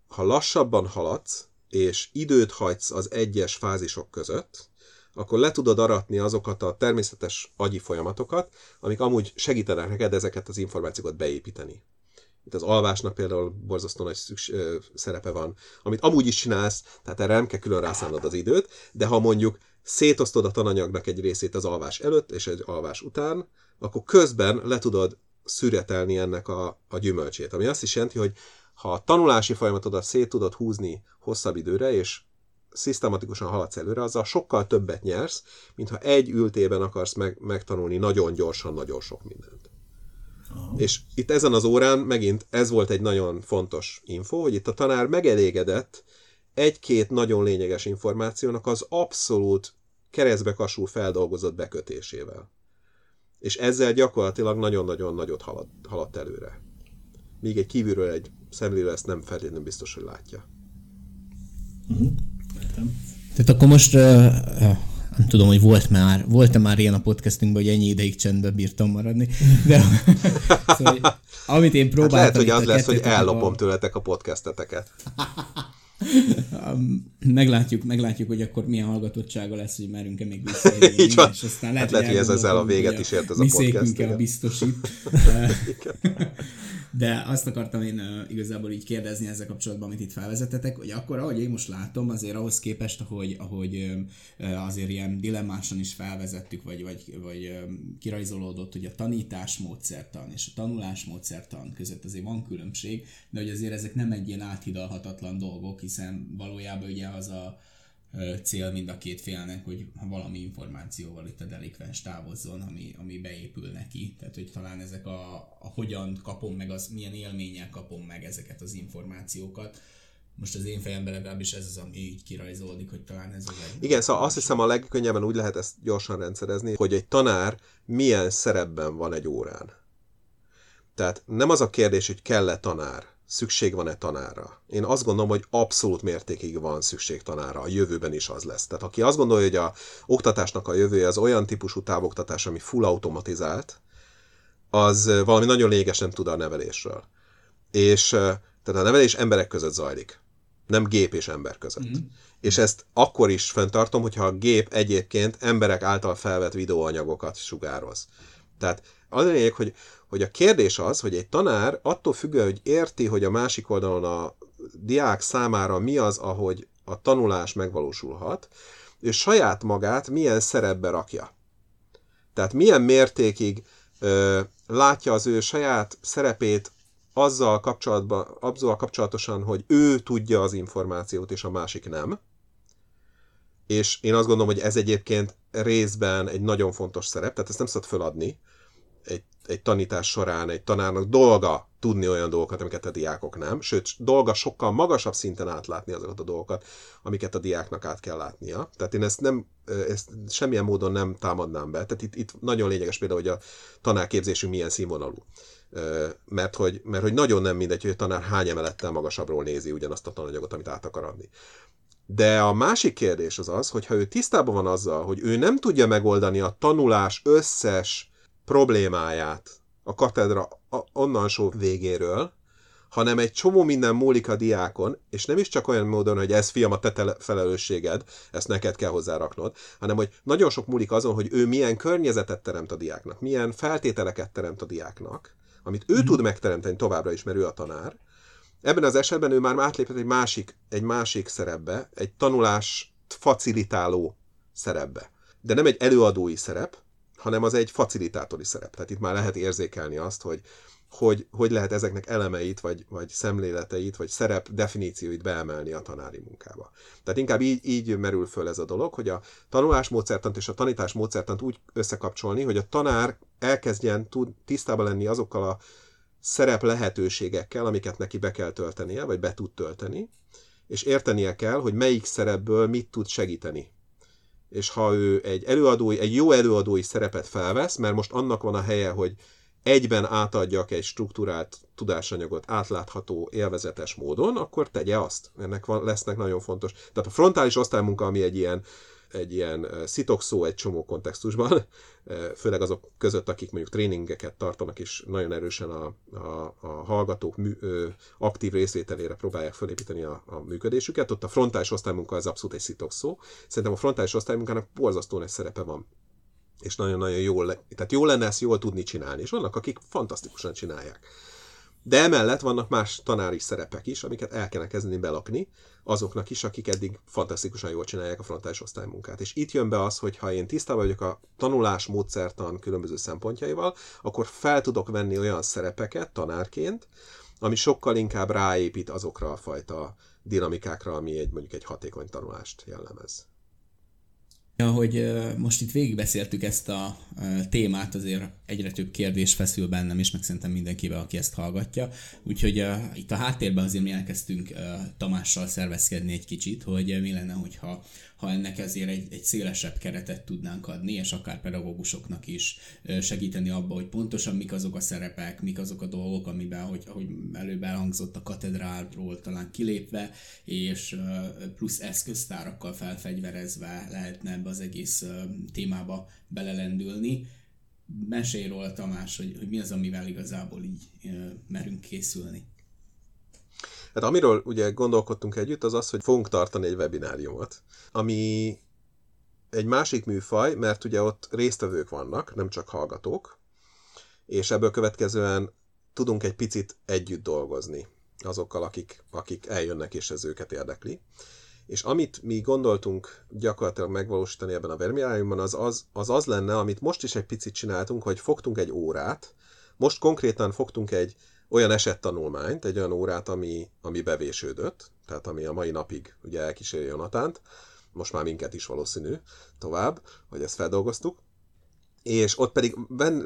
S4: ha lassabban haladsz, és időt hagysz az egyes fázisok között, akkor le tudod aratni azokat a természetes agyi folyamatokat, amik amúgy segítenek neked ezeket az információkat beépíteni. Itt az alvásnak például borzasztó nagy szüks, ö, szerepe van, amit amúgy is csinálsz, tehát erre nem kell külön rászállnod az időt, de ha mondjuk szétosztod a tananyagnak egy részét az alvás előtt és egy alvás után, akkor közben le tudod szüretelni ennek a, a gyümölcsét. Ami azt is jelenti, hogy ha a tanulási folyamatodat szét tudod húzni hosszabb időre, és szisztematikusan haladsz előre, azzal sokkal többet nyersz, mintha egy ültében akarsz meg, megtanulni nagyon gyorsan, nagyon sok mindent. Aha. És itt ezen az órán megint ez volt egy nagyon fontos info, hogy itt a tanár megelégedett egy-két nagyon lényeges információnak az abszolút keresztbe kasul feldolgozott bekötésével. És ezzel gyakorlatilag nagyon-nagyon nagyot halad, haladt előre. Míg egy kívülről egy szemlélő ezt nem feltétlenül biztos, hogy látja.
S3: Uh-huh. Értem. Tehát akkor most uh, nem tudom, hogy volt már, volt-e már ilyen a podcastünkben, hogy ennyi ideig csendben bírtam maradni, de szóval, amit én próbáltam... Hát
S4: lehet, hogy az lesz, hogy ellopom a... tőletek a podcasteteket.
S3: Meglátjuk, meglátjuk, hogy akkor milyen hallgatottsága lesz, hogy merünk-e még vissza.
S4: Így van. És aztán lehet, hát lehet hogy ez ezzel a véget is ért ez a podcast.
S3: Mi biztosít. De azt akartam én uh, igazából így kérdezni ezzel kapcsolatban, amit itt felvezetetek, hogy akkor, ahogy én most látom, azért ahhoz képest, ahogy, ahogy uh, azért ilyen dilemmásan is felvezettük, vagy, vagy, vagy kirajzolódott, hogy a tanítás módszertan és a tanulás módszertan között azért van különbség, de hogy azért ezek nem egy ilyen áthidalhatatlan dolgok, hiszen valójában ugye az a cél mind a két félnek, hogy valami információval itt a delikvens távozzon, ami, ami beépül neki. Tehát, hogy talán ezek a, a hogyan kapom meg, az milyen élménnyel kapom meg ezeket az információkat, most az én fejemben legalábbis ez az, ami így kirajzolódik, hogy talán ez az egy...
S4: Igen, szóval azt hiszem a legkönnyebben úgy lehet ezt gyorsan rendszerezni, hogy egy tanár milyen szerepben van egy órán. Tehát nem az a kérdés, hogy kell-e tanár, szükség van-e tanára. Én azt gondolom, hogy abszolút mértékig van szükség tanára, a jövőben is az lesz. Tehát aki azt gondolja, hogy a oktatásnak a jövője az olyan típusú távoktatás, ami full automatizált, az valami nagyon lényeges nem tud a nevelésről. És tehát a nevelés emberek között zajlik nem gép és ember között. Mm. És ezt akkor is fenntartom, hogyha a gép egyébként emberek által felvett videóanyagokat sugároz. Tehát az a lényeg, hogy, hogy a kérdés az, hogy egy tanár attól függően, hogy érti, hogy a másik oldalon a diák számára mi az, ahogy a tanulás megvalósulhat, ő saját magát milyen szerepbe rakja. Tehát milyen mértékig ö, látja az ő saját szerepét azzal, kapcsolatban, azzal kapcsolatosan, hogy ő tudja az információt, és a másik nem. És én azt gondolom, hogy ez egyébként részben egy nagyon fontos szerep, tehát ezt nem szabad föladni. Egy, tanítás során egy tanárnak dolga tudni olyan dolgokat, amiket a diákok nem, sőt, dolga sokkal magasabb szinten átlátni azokat a dolgokat, amiket a diáknak át kell látnia. Tehát én ezt, nem, ezt semmilyen módon nem támadnám be. Tehát itt, itt nagyon lényeges például, hogy a tanárképzésünk milyen színvonalú mert hogy, mert hogy nagyon nem mindegy, hogy a tanár hány emelettel magasabbról nézi ugyanazt a tananyagot, amit át akar adni. De a másik kérdés az az, hogy ha ő tisztában van azzal, hogy ő nem tudja megoldani a tanulás összes problémáját a katedra onnan só végéről, hanem egy csomó minden múlik a diákon, és nem is csak olyan módon, hogy ez fiam a te felelősséged, ezt neked kell hozzáraknod, hanem hogy nagyon sok múlik azon, hogy ő milyen környezetet teremt a diáknak, milyen feltételeket teremt a diáknak, amit ő mm. tud megteremteni továbbra is, mert ő a tanár, ebben az esetben ő már átlépett egy másik, egy másik szerepbe, egy tanulás facilitáló szerepbe. De nem egy előadói szerep, hanem az egy facilitátori szerep. Tehát itt már lehet érzékelni azt, hogy hogy, hogy lehet ezeknek elemeit, vagy, vagy szemléleteit, vagy szerep definícióit beemelni a tanári munkába. Tehát inkább így, így merül föl ez a dolog, hogy a tanulásmódszertant és a tanításmódszertant úgy összekapcsolni, hogy a tanár elkezdjen tud tisztában lenni azokkal a szerep lehetőségekkel, amiket neki be kell töltenie, vagy be tud tölteni, és értenie kell, hogy melyik szerepből mit tud segíteni. És ha ő egy előadói, egy jó előadói szerepet felvesz, mert most annak van a helye, hogy egyben átadjak egy struktúrált tudásanyagot átlátható, élvezetes módon, akkor tegye azt. Ennek van, lesznek nagyon fontos. Tehát a frontális osztálymunka, ami egy ilyen egy ilyen szitokszó egy csomó kontextusban, főleg azok között, akik mondjuk tréningeket tartanak, és nagyon erősen a, a, a hallgatók mű, ö, aktív részvételére próbálják felépíteni a, a működésüket. Ott a frontális osztálymunka az abszolút egy szitokszó. Szerintem a frontális osztálymunkának borzasztó nagy szerepe van és nagyon-nagyon jól, tehát jó lenne ezt jól tudni csinálni, és vannak, akik fantasztikusan csinálják. De emellett vannak más tanári szerepek is, amiket el kellene kezdeni belakni, azoknak is, akik eddig fantasztikusan jól csinálják a frontális osztálymunkát. És itt jön be az, hogy ha én tisztában vagyok a tanulás módszertan különböző szempontjaival, akkor fel tudok venni olyan szerepeket tanárként, ami sokkal inkább ráépít azokra a fajta dinamikákra, ami egy mondjuk egy hatékony tanulást jellemez.
S3: Ahogy most itt végigbeszéltük ezt a témát, azért egyre több kérdés feszül bennem is, meg szerintem mindenkivel, aki ezt hallgatja. Úgyhogy itt a háttérben azért mi elkezdtünk Tamással szervezkedni egy kicsit, hogy mi lenne, hogyha ha ennek ezért egy, egy szélesebb keretet tudnánk adni, és akár pedagógusoknak is segíteni abba, hogy pontosan mik azok a szerepek, mik azok a dolgok, amiben, hogy, ahogy előbb elhangzott a katedrálról talán kilépve, és plusz eszköztárakkal felfegyverezve lehetne ebbe az egész témába belelendülni. Mesélj róla Tamás, hogy, hogy mi az, amivel igazából így merünk készülni.
S4: Hát amiről ugye gondolkodtunk együtt, az az, hogy fogunk tartani egy webináriumot, ami egy másik műfaj, mert ugye ott résztvevők vannak, nem csak hallgatók, és ebből következően tudunk egy picit együtt dolgozni azokkal, akik, akik eljönnek és ez őket érdekli. És amit mi gondoltunk gyakorlatilag megvalósítani ebben a webináriumban, az az, az az lenne, amit most is egy picit csináltunk, hogy fogtunk egy órát, most konkrétan fogtunk egy olyan esettanulmányt, egy olyan órát, ami, ami bevésődött, tehát ami a mai napig ugye elkíséri Jonatánt, most már minket is valószínű tovább, hogy ezt feldolgoztuk. És ott pedig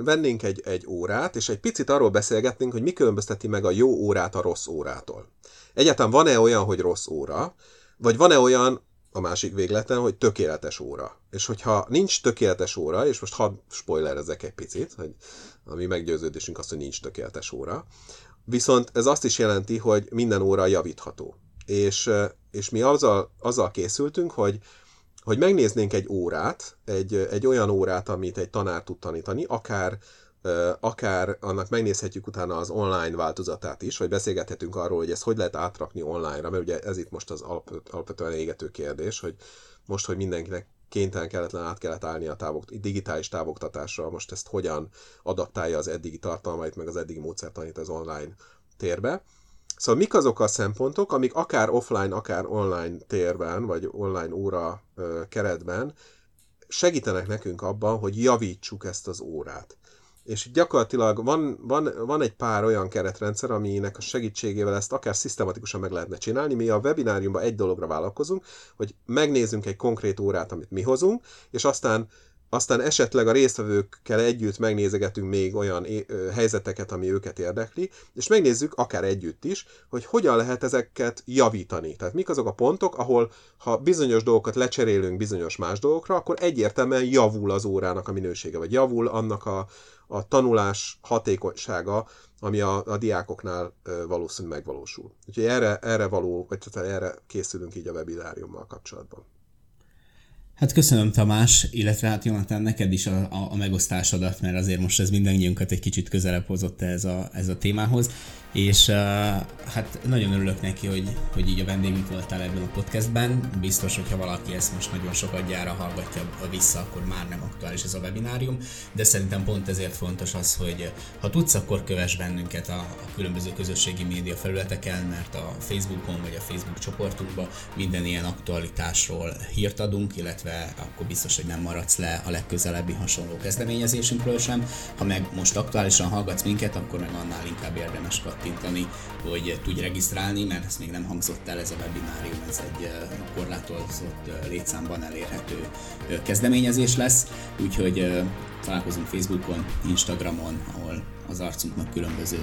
S4: vennénk egy, egy órát, és egy picit arról beszélgetnénk, hogy mi különbözteti meg a jó órát a rossz órától. Egyáltalán van-e olyan, hogy rossz óra, vagy van-e olyan, a másik végleten, hogy tökéletes óra. És hogyha nincs tökéletes óra, és most hadd spoilerezek egy picit, hogy a mi meggyőződésünk az, hogy nincs tökéletes óra, viszont ez azt is jelenti, hogy minden óra javítható. És, és mi azzal, azzal készültünk, hogy hogy megnéznénk egy órát, egy, egy olyan órát, amit egy tanár tud tanítani, akár akár annak megnézhetjük utána az online változatát is, vagy beszélgethetünk arról, hogy ezt hogy lehet átrakni online-ra, mert ugye ez itt most az alapvetően égető kérdés, hogy most, hogy mindenkinek kénytelen kelletlen át kellett állni a távok, digitális távoktatásra, most ezt hogyan adaptálja az eddigi tartalmait, meg az eddigi módszertanit az online térbe. Szóval mik azok a szempontok, amik akár offline, akár online térben, vagy online óra keretben segítenek nekünk abban, hogy javítsuk ezt az órát. És gyakorlatilag van, van, van egy pár olyan keretrendszer, aminek a segítségével ezt akár szisztematikusan meg lehetne csinálni. Mi a webináriumban egy dologra vállalkozunk, hogy megnézzünk egy konkrét órát, amit mi hozunk, és aztán aztán esetleg a résztvevőkkel együtt megnézegetünk még olyan helyzeteket, ami őket érdekli, és megnézzük akár együtt is, hogy hogyan lehet ezeket javítani. Tehát mik azok a pontok, ahol ha bizonyos dolgokat lecserélünk bizonyos más dolgokra, akkor egyértelműen javul az órának a minősége, vagy javul annak a, a tanulás hatékonysága, ami a, a diákoknál valószínűleg megvalósul. Úgyhogy erre, erre való, vagy tehát erre készülünk így a webináriummal kapcsolatban.
S3: Hát köszönöm Tamás, illetve hát Jonathan, neked is a, a, a megosztásodat, mert azért most ez mindannyiunkat egy kicsit közelebb hozott ez a, ez a témához és uh, hát nagyon örülök neki, hogy, hogy így a vendégünk voltál ebben a podcastben. Biztos, hogyha valaki ezt most nagyon sokat gyára hallgatja vissza, akkor már nem aktuális ez a webinárium, de szerintem pont ezért fontos az, hogy ha tudsz, akkor kövess bennünket a, a különböző közösségi média felületeken, mert a Facebookon vagy a Facebook csoportunkban minden ilyen aktualitásról hírt adunk, illetve akkor biztos, hogy nem maradsz le a legközelebbi hasonló kezdeményezésünkről sem. Ha meg most aktuálisan hallgatsz minket, akkor meg annál inkább érdemes kattintani, hogy tudj regisztrálni, mert ez még nem hangzott el ez a webinárium, ez egy korlátozott létszámban elérhető kezdeményezés lesz, úgyhogy találkozunk Facebookon, Instagramon, ahol az arcunknak különböző,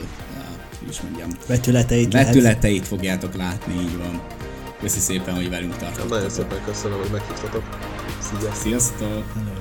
S3: hogy is mondjam,
S2: vetületeit,
S3: vetületeit lehet. fogjátok látni, így van. Köszi szépen, hogy velünk tartottatok.
S4: Nagyon szépen köszönöm, hogy meghívtatok.
S3: Sziasztok! Sziasztok!